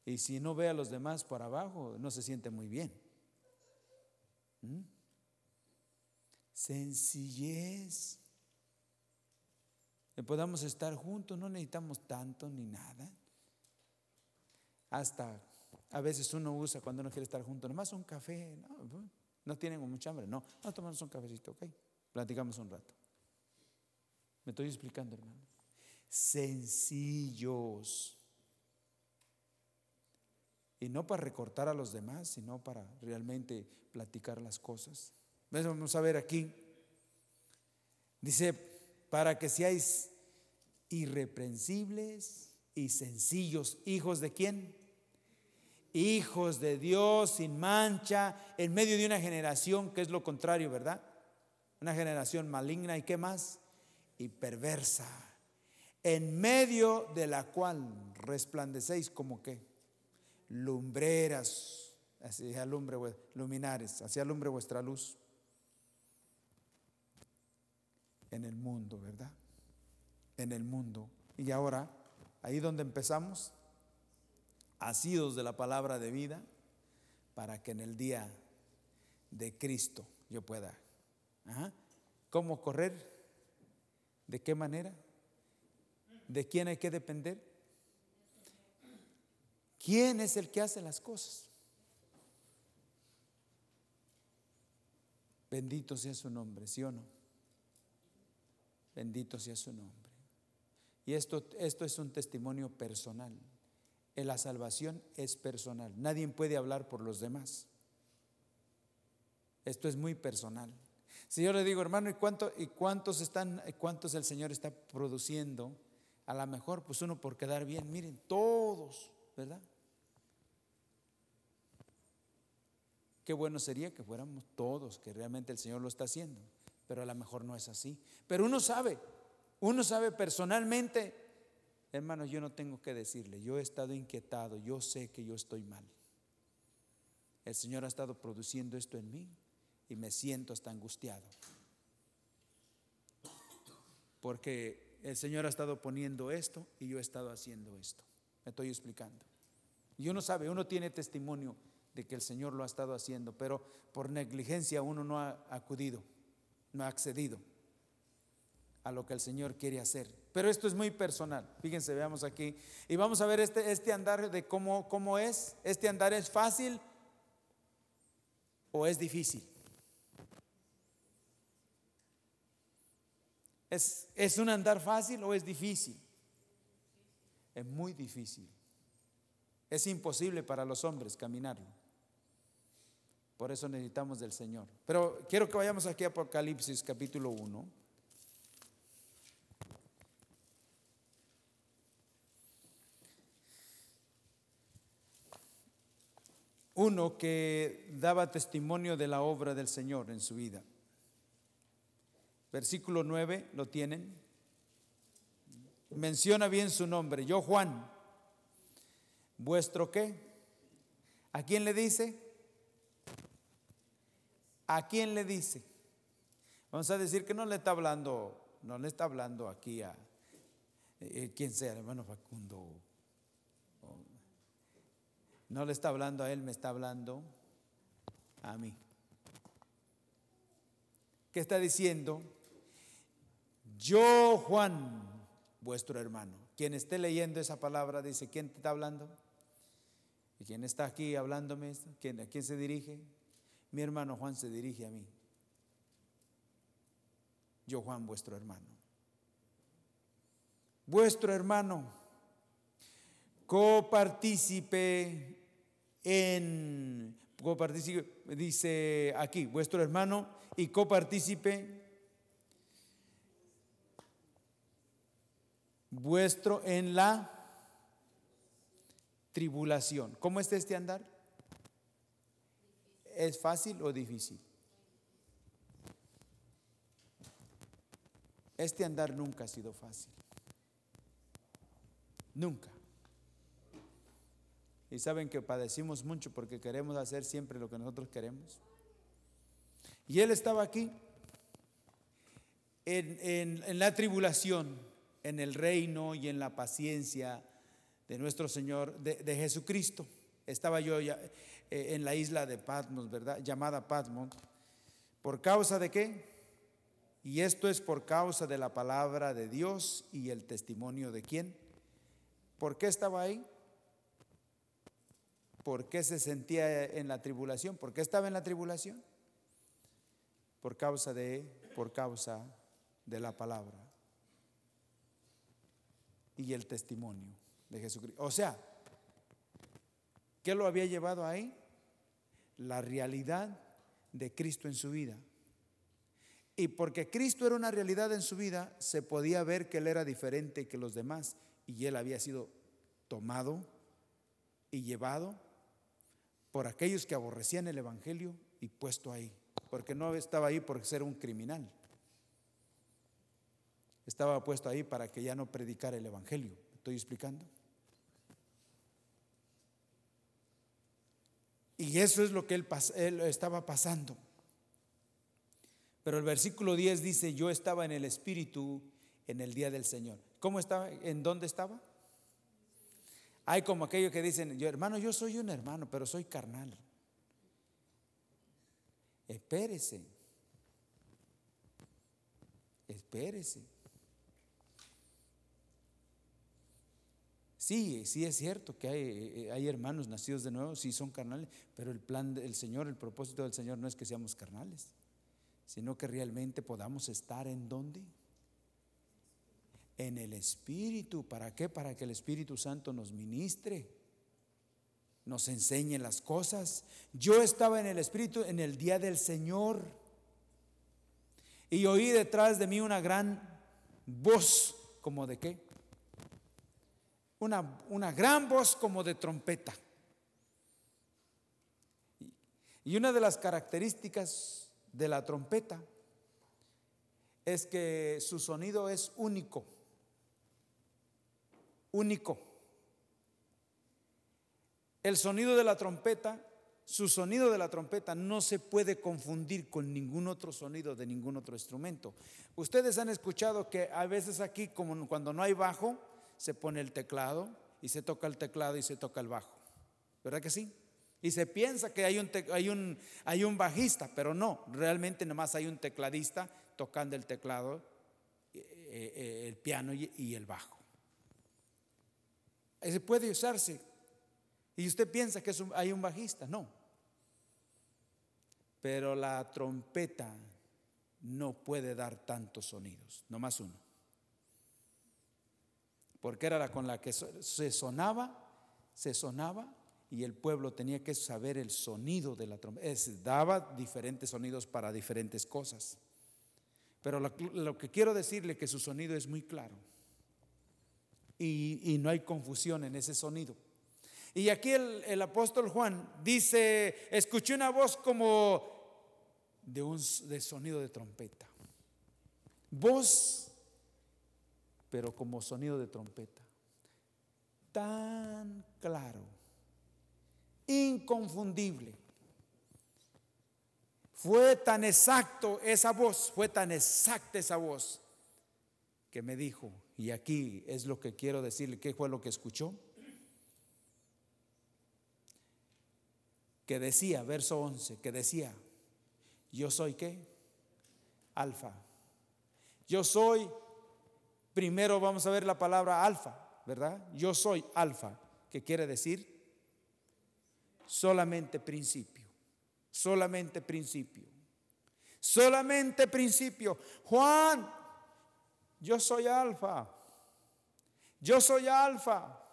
Y si no ve a los demás por abajo, no se siente muy bien. ¿Mm? Sencillez. Que podamos estar juntos, no necesitamos tanto ni nada. Hasta a veces uno usa cuando uno quiere estar junto, nomás un café, no, tienen mucha hambre, no, vamos a tomarnos un cafecito, ok, platicamos un rato. Me estoy explicando, hermano. Sencillos. Y no para recortar a los demás, sino para realmente platicar las cosas. Vamos a ver aquí. Dice, para que seáis irreprensibles y sencillos, hijos de quién? Hijos de Dios sin mancha, en medio de una generación que es lo contrario, ¿verdad? Una generación maligna y qué más? Y perversa, en medio de la cual resplandecéis como que lumbreras, hacia alumbre, luminares, hacia alumbre vuestra luz en el mundo, ¿verdad? En el mundo. Y ahora, ahí donde empezamos, asidos de la palabra de vida, para que en el día de Cristo yo pueda. ¿Cómo correr? ¿De qué manera? ¿De quién hay que depender? ¿Quién es el que hace las cosas? Bendito sea su nombre, ¿sí o no? Bendito sea su nombre. Y esto, esto es un testimonio personal. La salvación es personal. Nadie puede hablar por los demás. Esto es muy personal. Si yo le digo, hermano, ¿y, cuánto, y cuántos están, cuántos el Señor está produciendo? A lo mejor, pues uno por quedar bien, miren, todos, ¿verdad? Qué bueno sería que fuéramos todos, que realmente el Señor lo está haciendo, pero a lo mejor no es así. Pero uno sabe, uno sabe personalmente, hermano, yo no tengo que decirle, yo he estado inquietado, yo sé que yo estoy mal. El Señor ha estado produciendo esto en mí y me siento hasta angustiado. Porque el Señor ha estado poniendo esto y yo he estado haciendo esto. Me estoy explicando. Y uno sabe, uno tiene testimonio de que el Señor lo ha estado haciendo, pero por negligencia uno no ha acudido, no ha accedido a lo que el Señor quiere hacer. Pero esto es muy personal. Fíjense, veamos aquí. Y vamos a ver este, este andar de cómo, cómo es. ¿Este andar es fácil o es difícil? ¿Es, ¿Es un andar fácil o es difícil? Es muy difícil. Es imposible para los hombres caminarlo. Por eso necesitamos del Señor. Pero quiero que vayamos aquí a Apocalipsis capítulo 1. Uno que daba testimonio de la obra del Señor en su vida. Versículo 9, ¿lo tienen? Menciona bien su nombre. Yo Juan, vuestro qué? ¿A quién le dice? ¿A quién le dice? Vamos a decir que no le está hablando, no le está hablando aquí a eh, quien sea, hermano Facundo. No le está hablando a él, me está hablando a mí. ¿Qué está diciendo? Yo, Juan, vuestro hermano. Quien esté leyendo esa palabra dice, ¿quién te está hablando? ¿Y quién está aquí hablándome? ¿Quién, ¿A quién se dirige? Mi hermano Juan se dirige a mí. Yo Juan, vuestro hermano. Vuestro hermano, copartícipe en, copartícipe, dice aquí, vuestro hermano y copartícipe vuestro en la tribulación. ¿Cómo está este andar? ¿Es fácil o difícil? Este andar nunca ha sido fácil. Nunca. Y saben que padecimos mucho porque queremos hacer siempre lo que nosotros queremos. Y él estaba aquí en, la tribulación, en el reino y en la paciencia de nuestro Señor, de, Jesucristo. Estaba yo ya eh, en la isla de Patmos, ¿verdad? Llamada Patmos. ¿Por causa de qué? Y esto es por causa de la palabra de Dios y el testimonio de quién. ¿Por qué estaba ahí? ¿Por qué se sentía en la tribulación? ¿Por qué estaba en la tribulación? Por causa de, por causa de la palabra y el testimonio de Jesucristo. O sea, ¿qué lo había llevado ahí? La realidad de Cristo en su vida. Y porque Cristo era una realidad en su vida, se podía ver que Él era diferente que los demás y Él había sido tomado y llevado por aquellos que aborrecían el Evangelio y puesto ahí, porque no estaba ahí por ser un criminal, estaba puesto ahí para que ya no predicara el Evangelio. ¿Estoy explicando? Y eso es lo que él, él, estaba pasando. Pero el versículo 10 dice, yo estaba en el Espíritu en el día del Señor. ¿Cómo estaba? ¿En dónde estaba? Hay como aquellos que dicen, yo, hermano, yo soy un hermano, pero soy carnal. Espérese. Espérese. Sí, sí es cierto que hay, eh, hay, hermanos nacidos de nuevo, sí son carnales, pero el plan del Señor, el propósito del Señor no es que seamos carnales, sino que realmente podamos estar en donde? En el Espíritu. ¿Para qué? Para que el Espíritu Santo nos ministre, nos enseñe las cosas. Yo estaba en el Espíritu en el día del Señor y oí detrás de mí una gran voz, como de qué? una, una gran voz como de trompeta. Y una de las características de la trompeta es que su sonido es único, único. El sonido de la trompeta, su sonido de la trompeta no se puede confundir con ningún otro sonido de ningún otro instrumento. Ustedes han escuchado que a veces aquí, como cuando no hay bajo, se pone el teclado y se toca el teclado y se toca el bajo. ¿Verdad que sí? Y se piensa que hay un, hay un, bajista, pero no, realmente nomás hay un tecladista tocando el teclado, eh, eh, el piano y, el bajo. Se puede usarse. Y usted piensa que hay un bajista, no. Pero la trompeta no puede dar tantos sonidos, nomás uno porque era la con la que se sonaba, se sonaba y el pueblo tenía que saber el sonido de la trompeta. daba diferentes sonidos para diferentes cosas. Pero lo, que quiero decirle es que su sonido es muy claro y, no hay confusión en ese sonido. Y aquí el, apóstol Juan dice, escuché una voz como de un de sonido de trompeta. Voz pero como sonido de trompeta. Tan claro, inconfundible. Fue tan exacto esa voz, fue tan exacta esa voz que me dijo, y aquí es lo que quiero decirle, ¿qué fue lo que escuchó? Que decía, verso 11, que decía, yo soy qué? Alfa. Yo soy Primero vamos a ver la palabra alfa, ¿verdad? Yo soy alfa, que quiere decir solamente principio, solamente principio, solamente principio. Juan, yo soy alfa, yo soy alfa.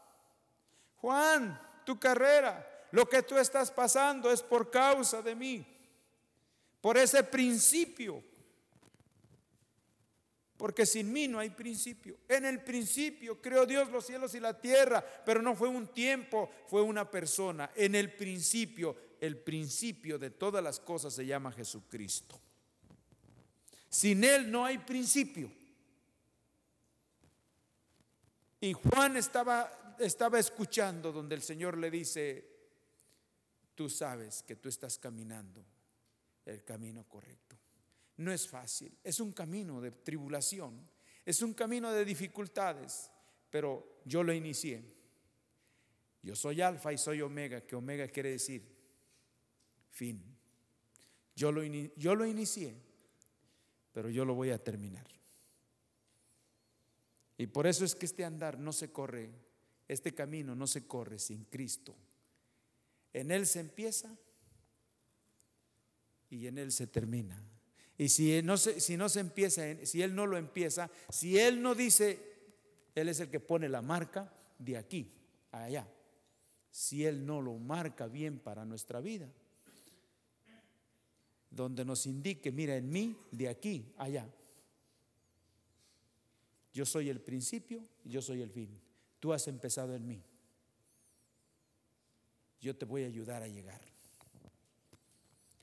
Juan, tu carrera, lo que tú estás pasando es por causa de mí, por ese principio porque sin mí no hay principio. En el principio creó Dios los cielos y la tierra, pero no fue un tiempo, fue una persona. En el principio, el principio de todas las cosas se llama Jesucristo. Sin Él no hay principio. Y Juan estaba, estaba escuchando donde el Señor le dice, tú sabes que tú estás caminando el camino correcto. No es fácil, es un camino de tribulación, es un camino de dificultades, pero yo lo inicié. Yo soy alfa y soy omega, que omega quiere decir fin. Yo lo, yo lo inicié, pero yo lo voy a terminar. Y por eso es que este andar no se corre, este camino no se corre sin Cristo. En Él se empieza y en Él se termina. Y si no se, si no se empieza, si Él no lo empieza, si Él no dice, Él es el que pone la marca de aquí a allá. Si Él no lo marca bien para nuestra vida, donde nos indique, mira, en mí, de aquí allá. Yo soy el principio y yo soy el fin. Tú has empezado en mí. Yo te voy a ayudar a llegar.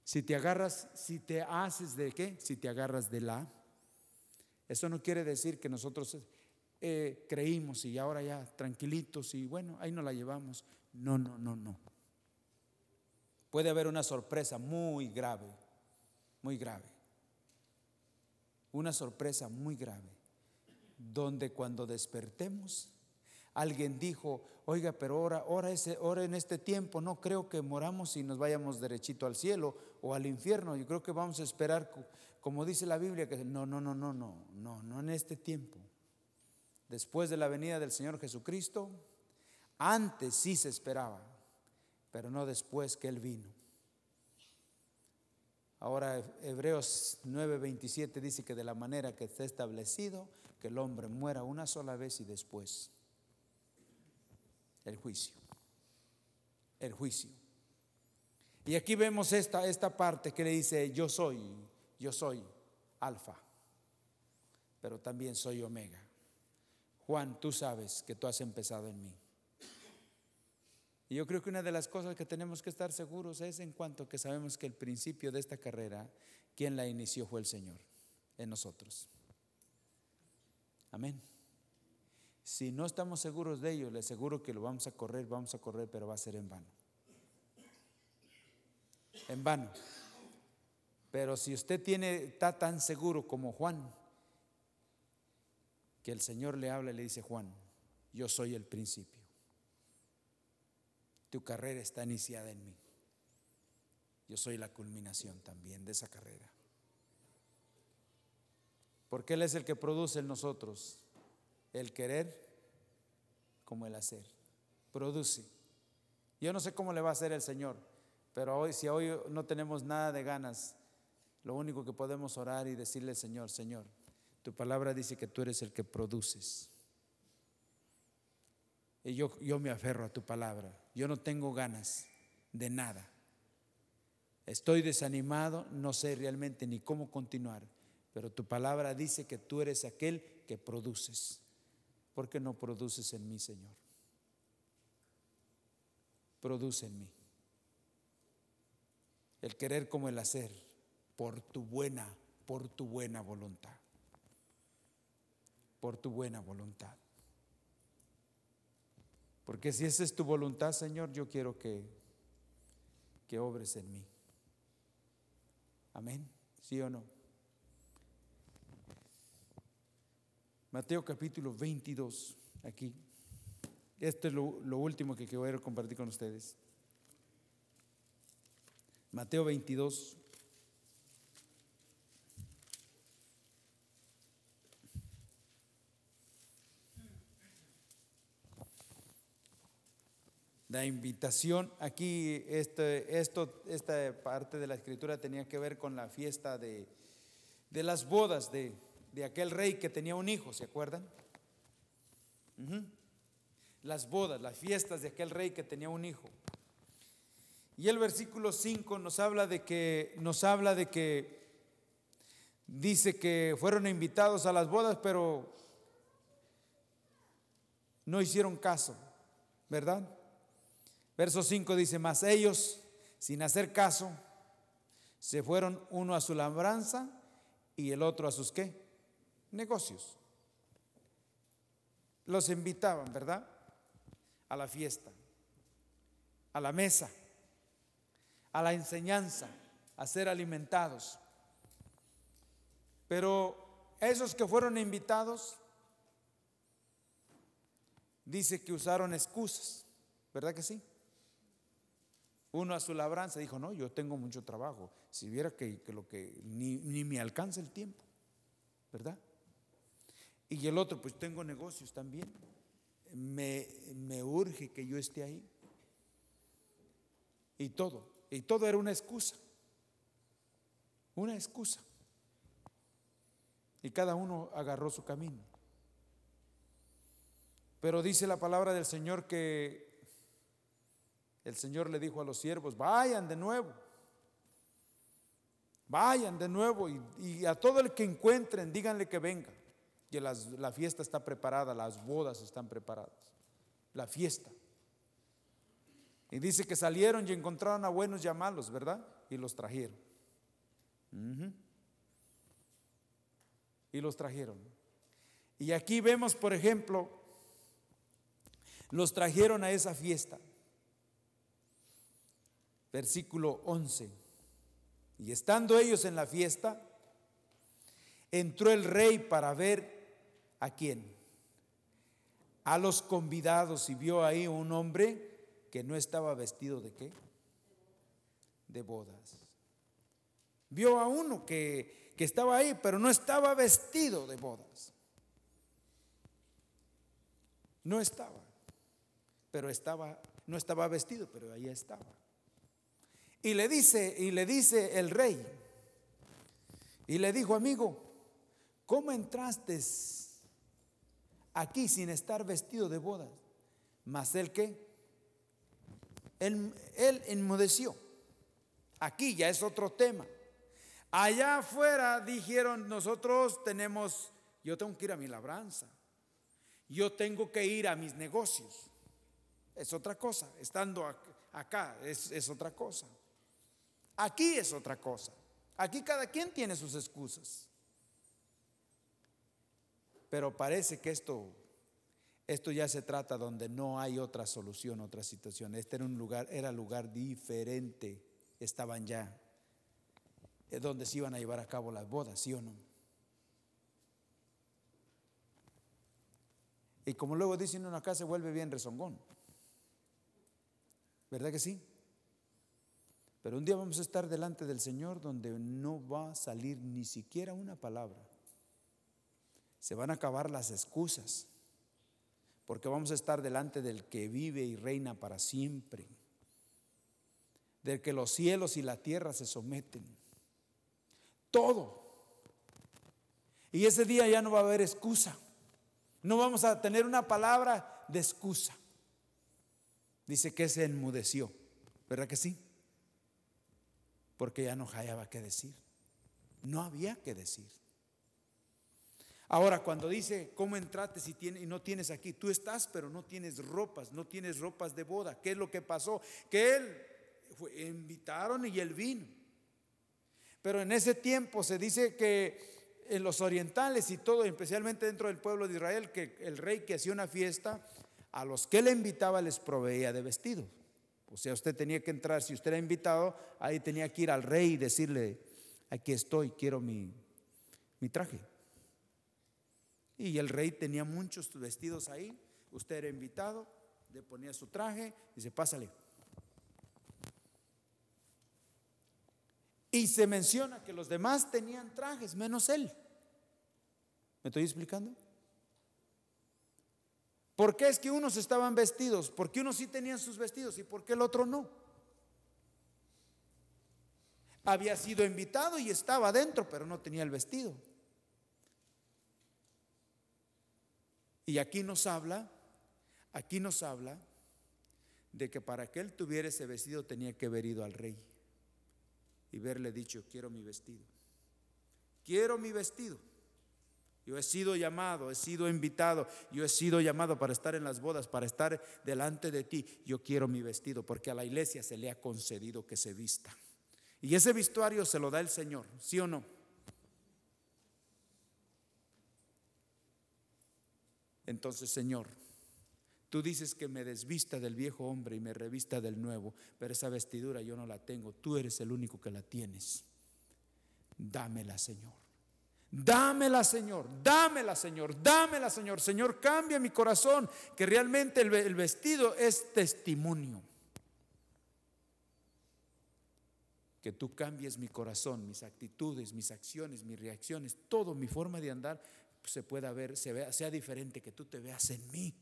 Si te agarras, si te haces de qué, si te agarras de la, eso no quiere decir que nosotros eh, creímos y ahora ya tranquilitos y bueno, ahí nos la llevamos. No, no, no, no. Puede haber una sorpresa muy grave, muy grave. Una sorpresa muy grave, donde cuando despertemos, alguien dijo, oiga, pero ahora, ahora, ese, en este tiempo no creo que moramos y nos vayamos derechito al cielo o al infierno. Yo creo que vamos a esperar, como dice la Biblia, que no, no, no, no, no, no, no en este tiempo. Después de la venida del Señor Jesucristo, antes sí se esperaba, pero no después que Él vino. Ahora Hebreos 9:27 dice que de la manera que está establecido, que el hombre muera una sola vez y después el juicio. El juicio. Y aquí vemos esta, esta parte que le dice, yo soy, yo soy alfa, pero también soy omega. Juan, tú sabes que tú has empezado en mí. Y yo creo que una de las cosas que tenemos que estar seguros es en cuanto que sabemos que el principio de esta carrera, quien la inició fue el Señor, en nosotros. Amén. Si no estamos seguros de ello, le aseguro que lo vamos a correr, vamos a correr, pero va a ser en vano. En vano. Pero si usted tiene, está tan seguro como Juan, que el Señor le habla y le dice, Juan, yo soy el principio tu carrera está iniciada en mí. Yo soy la culminación también de esa carrera. Porque Él es el que produce en nosotros el querer como el hacer. Produce. Yo no sé cómo le va a hacer el Señor, pero hoy, si hoy no tenemos nada de ganas, lo único que podemos orar y decirle, Señor, Señor, tu palabra dice que tú eres el que produces. Y yo, yo me aferro a tu palabra. Yo no tengo ganas de nada. Estoy desanimado, no sé realmente ni cómo continuar, pero tu palabra dice que tú eres aquel que produces. ¿Por qué no produces en mí, Señor? Produce en mí. El querer como el hacer, por tu buena, por tu buena voluntad. Por tu buena voluntad. Porque si esa es tu voluntad, Señor, yo quiero que, que obres en mí. Amén. ¿Sí o no? Mateo capítulo 22, aquí. Esto es lo, lo último que quiero compartir con ustedes. Mateo 22, La invitación, aquí este, esto, esta parte de la escritura tenía que ver con la fiesta de, las bodas de, aquel rey que tenía un hijo, ¿se acuerdan? Las bodas, las fiestas de aquel rey que tenía un hijo. Y el versículo 5 nos habla de que nos habla de que dice que fueron invitados a las bodas, pero no hicieron caso, ¿verdad? Verso 5 dice, más ellos, sin hacer caso, se fueron uno a su labranza y el otro a sus qué? Negocios. los invitaban, ¿verdad? A la fiesta, a la mesa, a la enseñanza, a ser alimentados. Pero esos que fueron invitados, dice que usaron excusas, ¿verdad que sí? Uno a su labranza dijo, no, yo tengo mucho trabajo. Si viera que, lo que ni, ni, me alcanza el tiempo, ¿verdad? Y el otro, pues tengo negocios también. Me, me urge que yo esté ahí. Y todo. Y todo era una excusa. Una excusa. Y cada uno agarró su camino. Pero dice la palabra del Señor que el Señor le dijo a los siervos, vayan de nuevo, vayan de nuevo y, a todo el que encuentren, díganle que venga, que la fiesta está preparada, las bodas están preparadas, la fiesta. Y dice que salieron y encontraron a buenos y a malos, ¿verdad? Y los trajeron. Y los trajeron. Y aquí vemos, por ejemplo, los trajeron a esa fiesta versículo 11. Y estando ellos en la fiesta, entró el rey para ver a quién. A los convidados y vio ahí un hombre que no estaba vestido de qué? De bodas. Vio a uno que, que estaba ahí, pero no estaba vestido de bodas. No estaba, pero estaba, no estaba vestido, pero ahí estaba. Y le dice, y le dice el rey, y le dijo, amigo, ¿cómo entraste aquí sin estar vestido de bodas? Mas él qué? Él, él enmudeció. Aquí ya es otro tema. Allá afuera dijeron, nosotros tenemos, yo tengo que ir a mi labranza, yo tengo que ir a mis negocios. Es otra cosa, estando acá es, es otra cosa. Aquí es otra cosa. Aquí cada quien tiene sus excusas. Pero parece que esto, esto ya se trata donde no hay otra solución, otra situación. Este era un lugar, era lugar diferente. Estaban ya es donde se iban a llevar a cabo las bodas, ¿sí o no? Y como luego dicen uno acá se vuelve bien rezongón. ¿Verdad que sí? Pero un día vamos a estar delante del Señor donde no va a salir ni siquiera una palabra. Se van a acabar las excusas, porque vamos a estar delante del que vive y reina para siempre, del que los cielos y la tierra se someten. Todo. Y ese día ya no va a haber excusa. No vamos a tener una palabra de excusa. Dice que se enmudeció, ¿verdad que sí? porque ya no hallaba qué decir. No había que decir. Ahora, cuando dice, ¿cómo entraste si tiene, y no tienes aquí? Tú estás, pero no tienes ropas, no tienes ropas de boda. ¿Qué es lo que pasó? Que él fue, invitaron y él vino. Pero en ese tiempo se dice que en los orientales y todo, especialmente dentro del pueblo de Israel, que el rey que hacía una fiesta, a los que le invitaba les proveía de vestidos. O sea, usted tenía que entrar, si usted era invitado, ahí tenía que ir al rey y decirle, aquí estoy, quiero mi, mi traje. Y el rey tenía muchos vestidos ahí, usted era invitado, le ponía su traje y dice, pásale. Y se menciona que los demás tenían trajes, menos él. ¿Me estoy explicando? ¿Por qué es que unos estaban vestidos? ¿Por qué unos sí tenían sus vestidos y por qué el otro no? Había sido invitado y estaba adentro, pero no tenía el vestido. Y aquí nos habla, aquí nos habla de que para que él tuviera ese vestido tenía que haber ido al rey y verle dicho, quiero mi vestido. Quiero mi vestido. Yo he sido llamado, he sido invitado, yo he sido llamado para estar en las bodas, para estar delante de ti. Yo quiero mi vestido porque a la iglesia se le ha concedido que se vista. Y ese vestuario se lo da el Señor, ¿sí o no? Entonces, Señor, tú dices que me desvista del viejo hombre y me revista del nuevo, pero esa vestidura yo no la tengo, tú eres el único que la tienes. Dámela, Señor. Dámela, Señor, dámela, Señor, dámela, Señor. Señor, cambia mi corazón, que realmente el vestido es testimonio. Que tú cambies mi corazón, mis actitudes, mis acciones, mis reacciones, todo mi forma de andar se pueda ver, sea diferente, que tú te veas en mí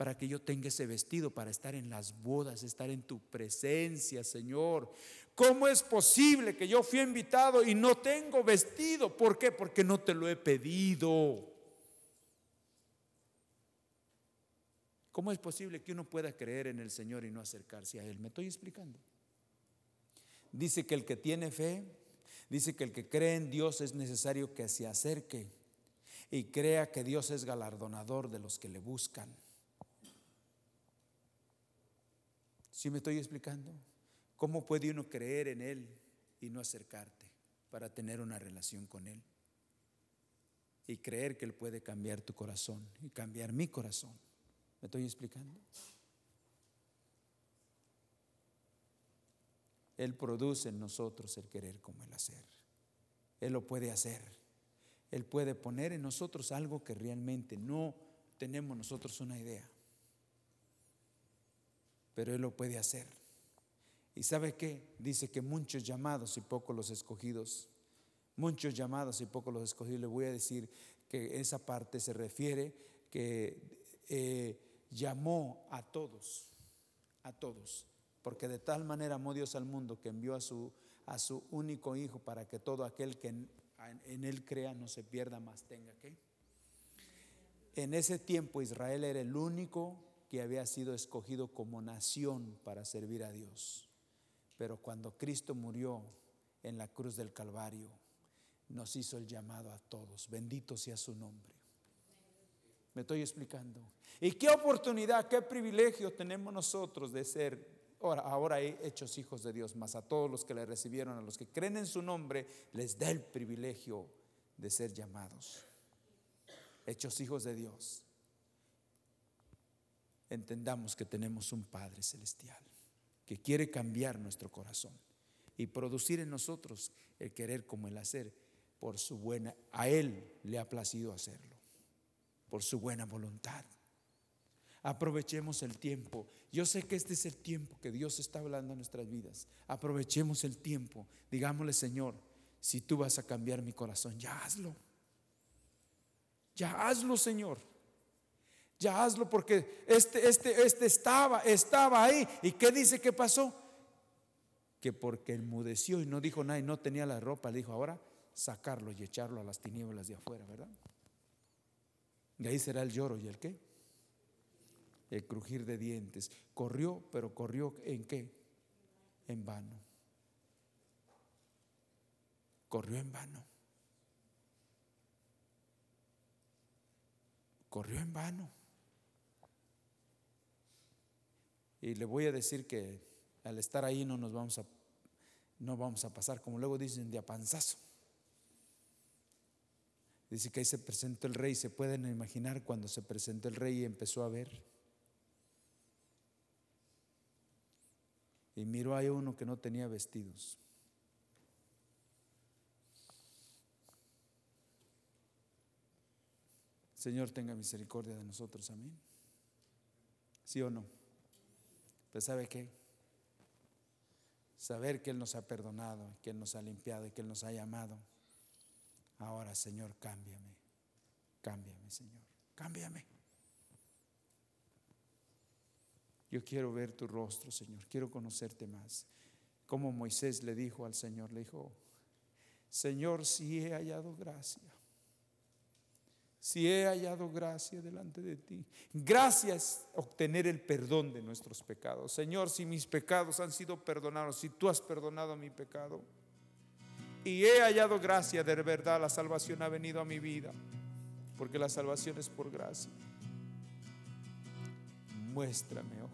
para que yo tenga ese vestido, para estar en las bodas, estar en tu presencia, Señor. ¿Cómo es posible que yo fui invitado y no tengo vestido? ¿Por qué? Porque no te lo he pedido. ¿Cómo es posible que uno pueda creer en el Señor y no acercarse a Él? Me estoy explicando. Dice que el que tiene fe, dice que el que cree en Dios es necesario que se acerque y crea que Dios es galardonador de los que le buscan. ¿Sí me estoy explicando? ¿Cómo puede uno creer en Él y no acercarte para tener una relación con Él? Y creer que Él puede cambiar tu corazón y cambiar mi corazón. ¿Me estoy explicando? Él produce en nosotros el querer como el hacer. Él lo puede hacer. Él puede poner en nosotros algo que realmente no tenemos nosotros una idea pero Él lo puede hacer. ¿Y sabe qué? Dice que muchos llamados y pocos los escogidos. Muchos llamados y pocos los escogidos. Le voy a decir que esa parte se refiere que eh, llamó a todos, a todos, porque de tal manera amó Dios al mundo que envió a su, a su único hijo para que todo aquel que en, él crea no se pierda más tenga que. En ese tiempo Israel era el único que había sido escogido como nación para servir a Dios. Pero cuando Cristo murió en la cruz del Calvario, nos hizo el llamado a todos. Bendito sea su nombre. Me estoy explicando. ¿Y qué oportunidad, qué privilegio tenemos nosotros de ser ahora, ahora hechos hijos de Dios? Más a todos los que le recibieron, a los que creen en su nombre, les da el privilegio de ser llamados. Hechos hijos de Dios entendamos que tenemos un Padre celestial que quiere cambiar nuestro corazón y producir en nosotros el querer como el hacer por su buena, a Él le ha placido hacerlo, por su buena voluntad. Aprovechemos el tiempo. Yo sé que este es el tiempo que Dios está hablando en nuestras vidas. Aprovechemos el tiempo. Digámosle, Señor, si tú vas a cambiar mi corazón, ya hazlo. Ya hazlo, Señor. Ya hazlo porque este, este, este estaba, estaba ahí. ¿Y qué dice que pasó? Que porque enmudeció y no dijo nada y no tenía la ropa, le dijo ahora sacarlo y echarlo a las tinieblas de afuera, ¿verdad? Y ahí será el lloro y el qué? El crujir de dientes. Corrió, pero corrió en qué? En vano. Corrió en vano. Corrió en vano. Y le voy a decir que al estar ahí no nos vamos a, no vamos a pasar, como luego dicen, de apanzazo. Dice que ahí se presentó el rey. ¿Se pueden imaginar cuando se presentó el rey y empezó a ver? Y miró a uno que no tenía vestidos. Señor, tenga misericordia de nosotros. Amén. ¿Sí o no? Pero ¿sabe qué? Saber que Él nos ha perdonado, que Él nos ha limpiado y que Él nos ha llamado. Ahora, Señor, cámbiame. Cámbiame, Señor. Cámbiame. Yo quiero ver tu rostro, Señor. Quiero conocerte más. Como Moisés le dijo al Señor, le dijo, Señor, si he hallado gracia si he hallado gracia delante de ti. Gracias obtener el perdón de nuestros pecados. Señor, si mis pecados han sido perdonados, si tú has perdonado mi pecado, y he hallado gracia de verdad, la salvación ha venido a mi vida, porque la salvación es por gracia. Muéstrame, oh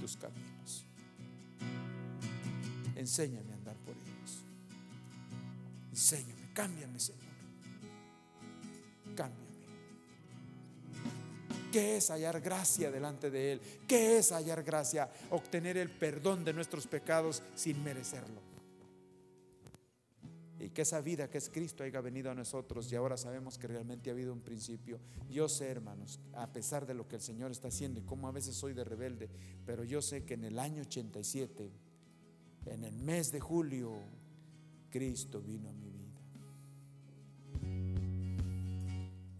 tus caminos. Enséñame a andar por ellos. Enséñame, cámbiame, Señor cámbiame. ¿Qué es hallar gracia delante de Él? ¿Qué es hallar gracia? Obtener el perdón de nuestros pecados sin merecerlo. Y que esa vida que es Cristo haya venido a nosotros y ahora sabemos que realmente ha habido un principio. Yo sé, hermanos, a pesar de lo que el Señor está haciendo y como a veces soy de rebelde, pero yo sé que en el año 87, en el mes de julio, Cristo vino a mi vida.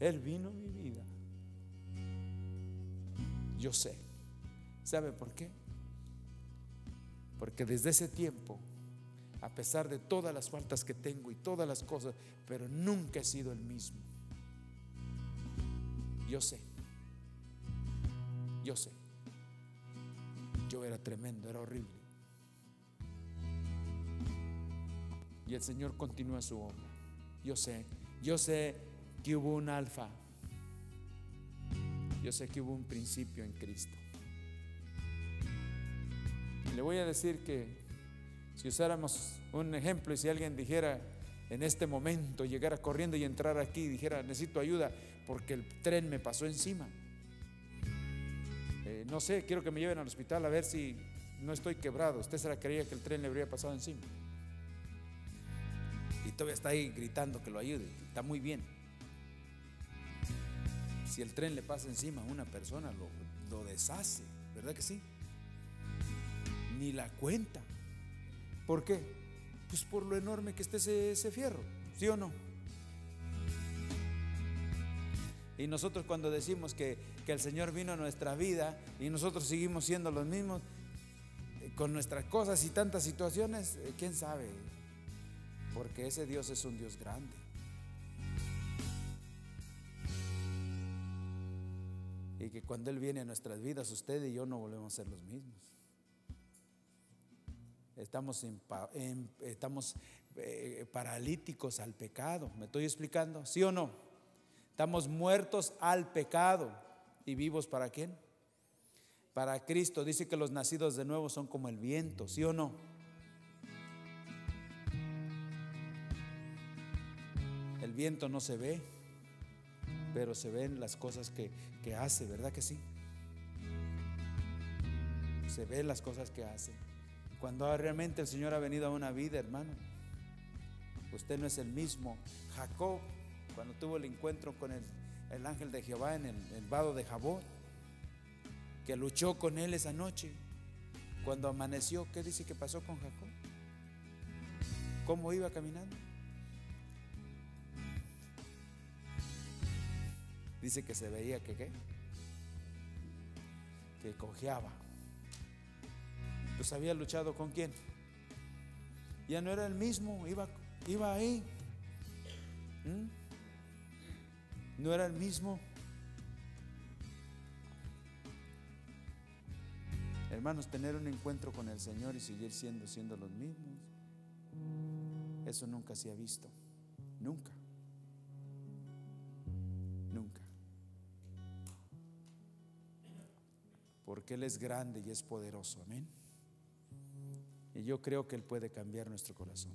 Él vino a mi vida. Yo sé. ¿Sabe por qué? Porque desde ese tiempo, a pesar de todas las faltas que tengo y todas las cosas, pero nunca he sido el mismo. Yo sé. Yo sé. Yo era tremendo, era horrible. Y el Señor continúa su obra. Yo sé, yo sé que hubo un alfa. Yo sé que hubo un principio en Cristo. Le voy a decir que si usáramos un ejemplo y si alguien dijera en este momento, llegara corriendo y entrar aquí y dijera, necesito ayuda porque el tren me pasó encima. Eh, no sé, quiero que me lleven al hospital a ver si no estoy quebrado. Usted se la creía que el tren le habría pasado encima. Y todavía está ahí gritando que lo ayude. Está muy bien. Si el tren le pasa encima a una persona, lo, lo deshace, ¿verdad que sí? Ni la cuenta. ¿Por qué? Pues por lo enorme que esté ese, fierro, ¿sí o no? Y nosotros cuando decimos que, que, el Señor vino a nuestra vida y nosotros seguimos siendo los mismos, eh, con nuestras cosas y tantas situaciones, eh, ¿quién sabe? Porque ese Dios es un Dios grande. Y que cuando Él viene a nuestras vidas, usted y yo no volvemos a ser los mismos. Estamos, estamos eh, paralíticos al pecado. ¿Me estoy explicando? ¿Sí o no? Estamos muertos al pecado y vivos para quién? Para Cristo. Dice que los nacidos de nuevo son como el viento. ¿Sí o no? El viento no se ve, pero se ven las cosas que, que hace, ¿verdad que sí? Se ven las cosas que hace. Cuando realmente el Señor ha venido a una vida, hermano, usted no es el mismo. Jacob, cuando tuvo el encuentro con el, el ángel de Jehová en el, el vado de Jabot, que luchó con él esa noche, cuando amaneció, ¿qué dice que pasó con Jacob? ¿Cómo iba caminando? Dice que se veía que qué? Que cojeaba. Pues había luchado con quién? Ya no era el mismo, iba, iba ahí. ¿Mm? No era el mismo. Hermanos, tener un encuentro con el Señor y seguir siendo siendo los mismos, eso nunca se ha visto. Nunca. Nunca. Porque Él es grande y es poderoso. Amén. Y yo creo que Él puede cambiar nuestro corazón.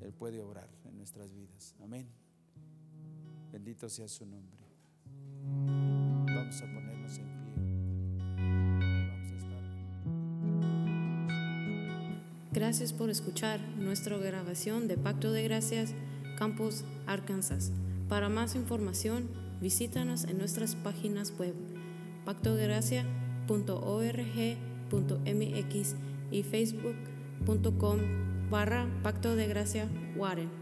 Él puede obrar en nuestras vidas. Amén. Bendito sea su nombre. Vamos a ponernos en pie. Vamos a estar. Gracias por escuchar nuestra grabación de Pacto de Gracias, Campus, Arkansas. Para más información, visítanos en nuestras páginas web pactodegracia.org.mx y facebook.com barra Pacto de Gracia Warren.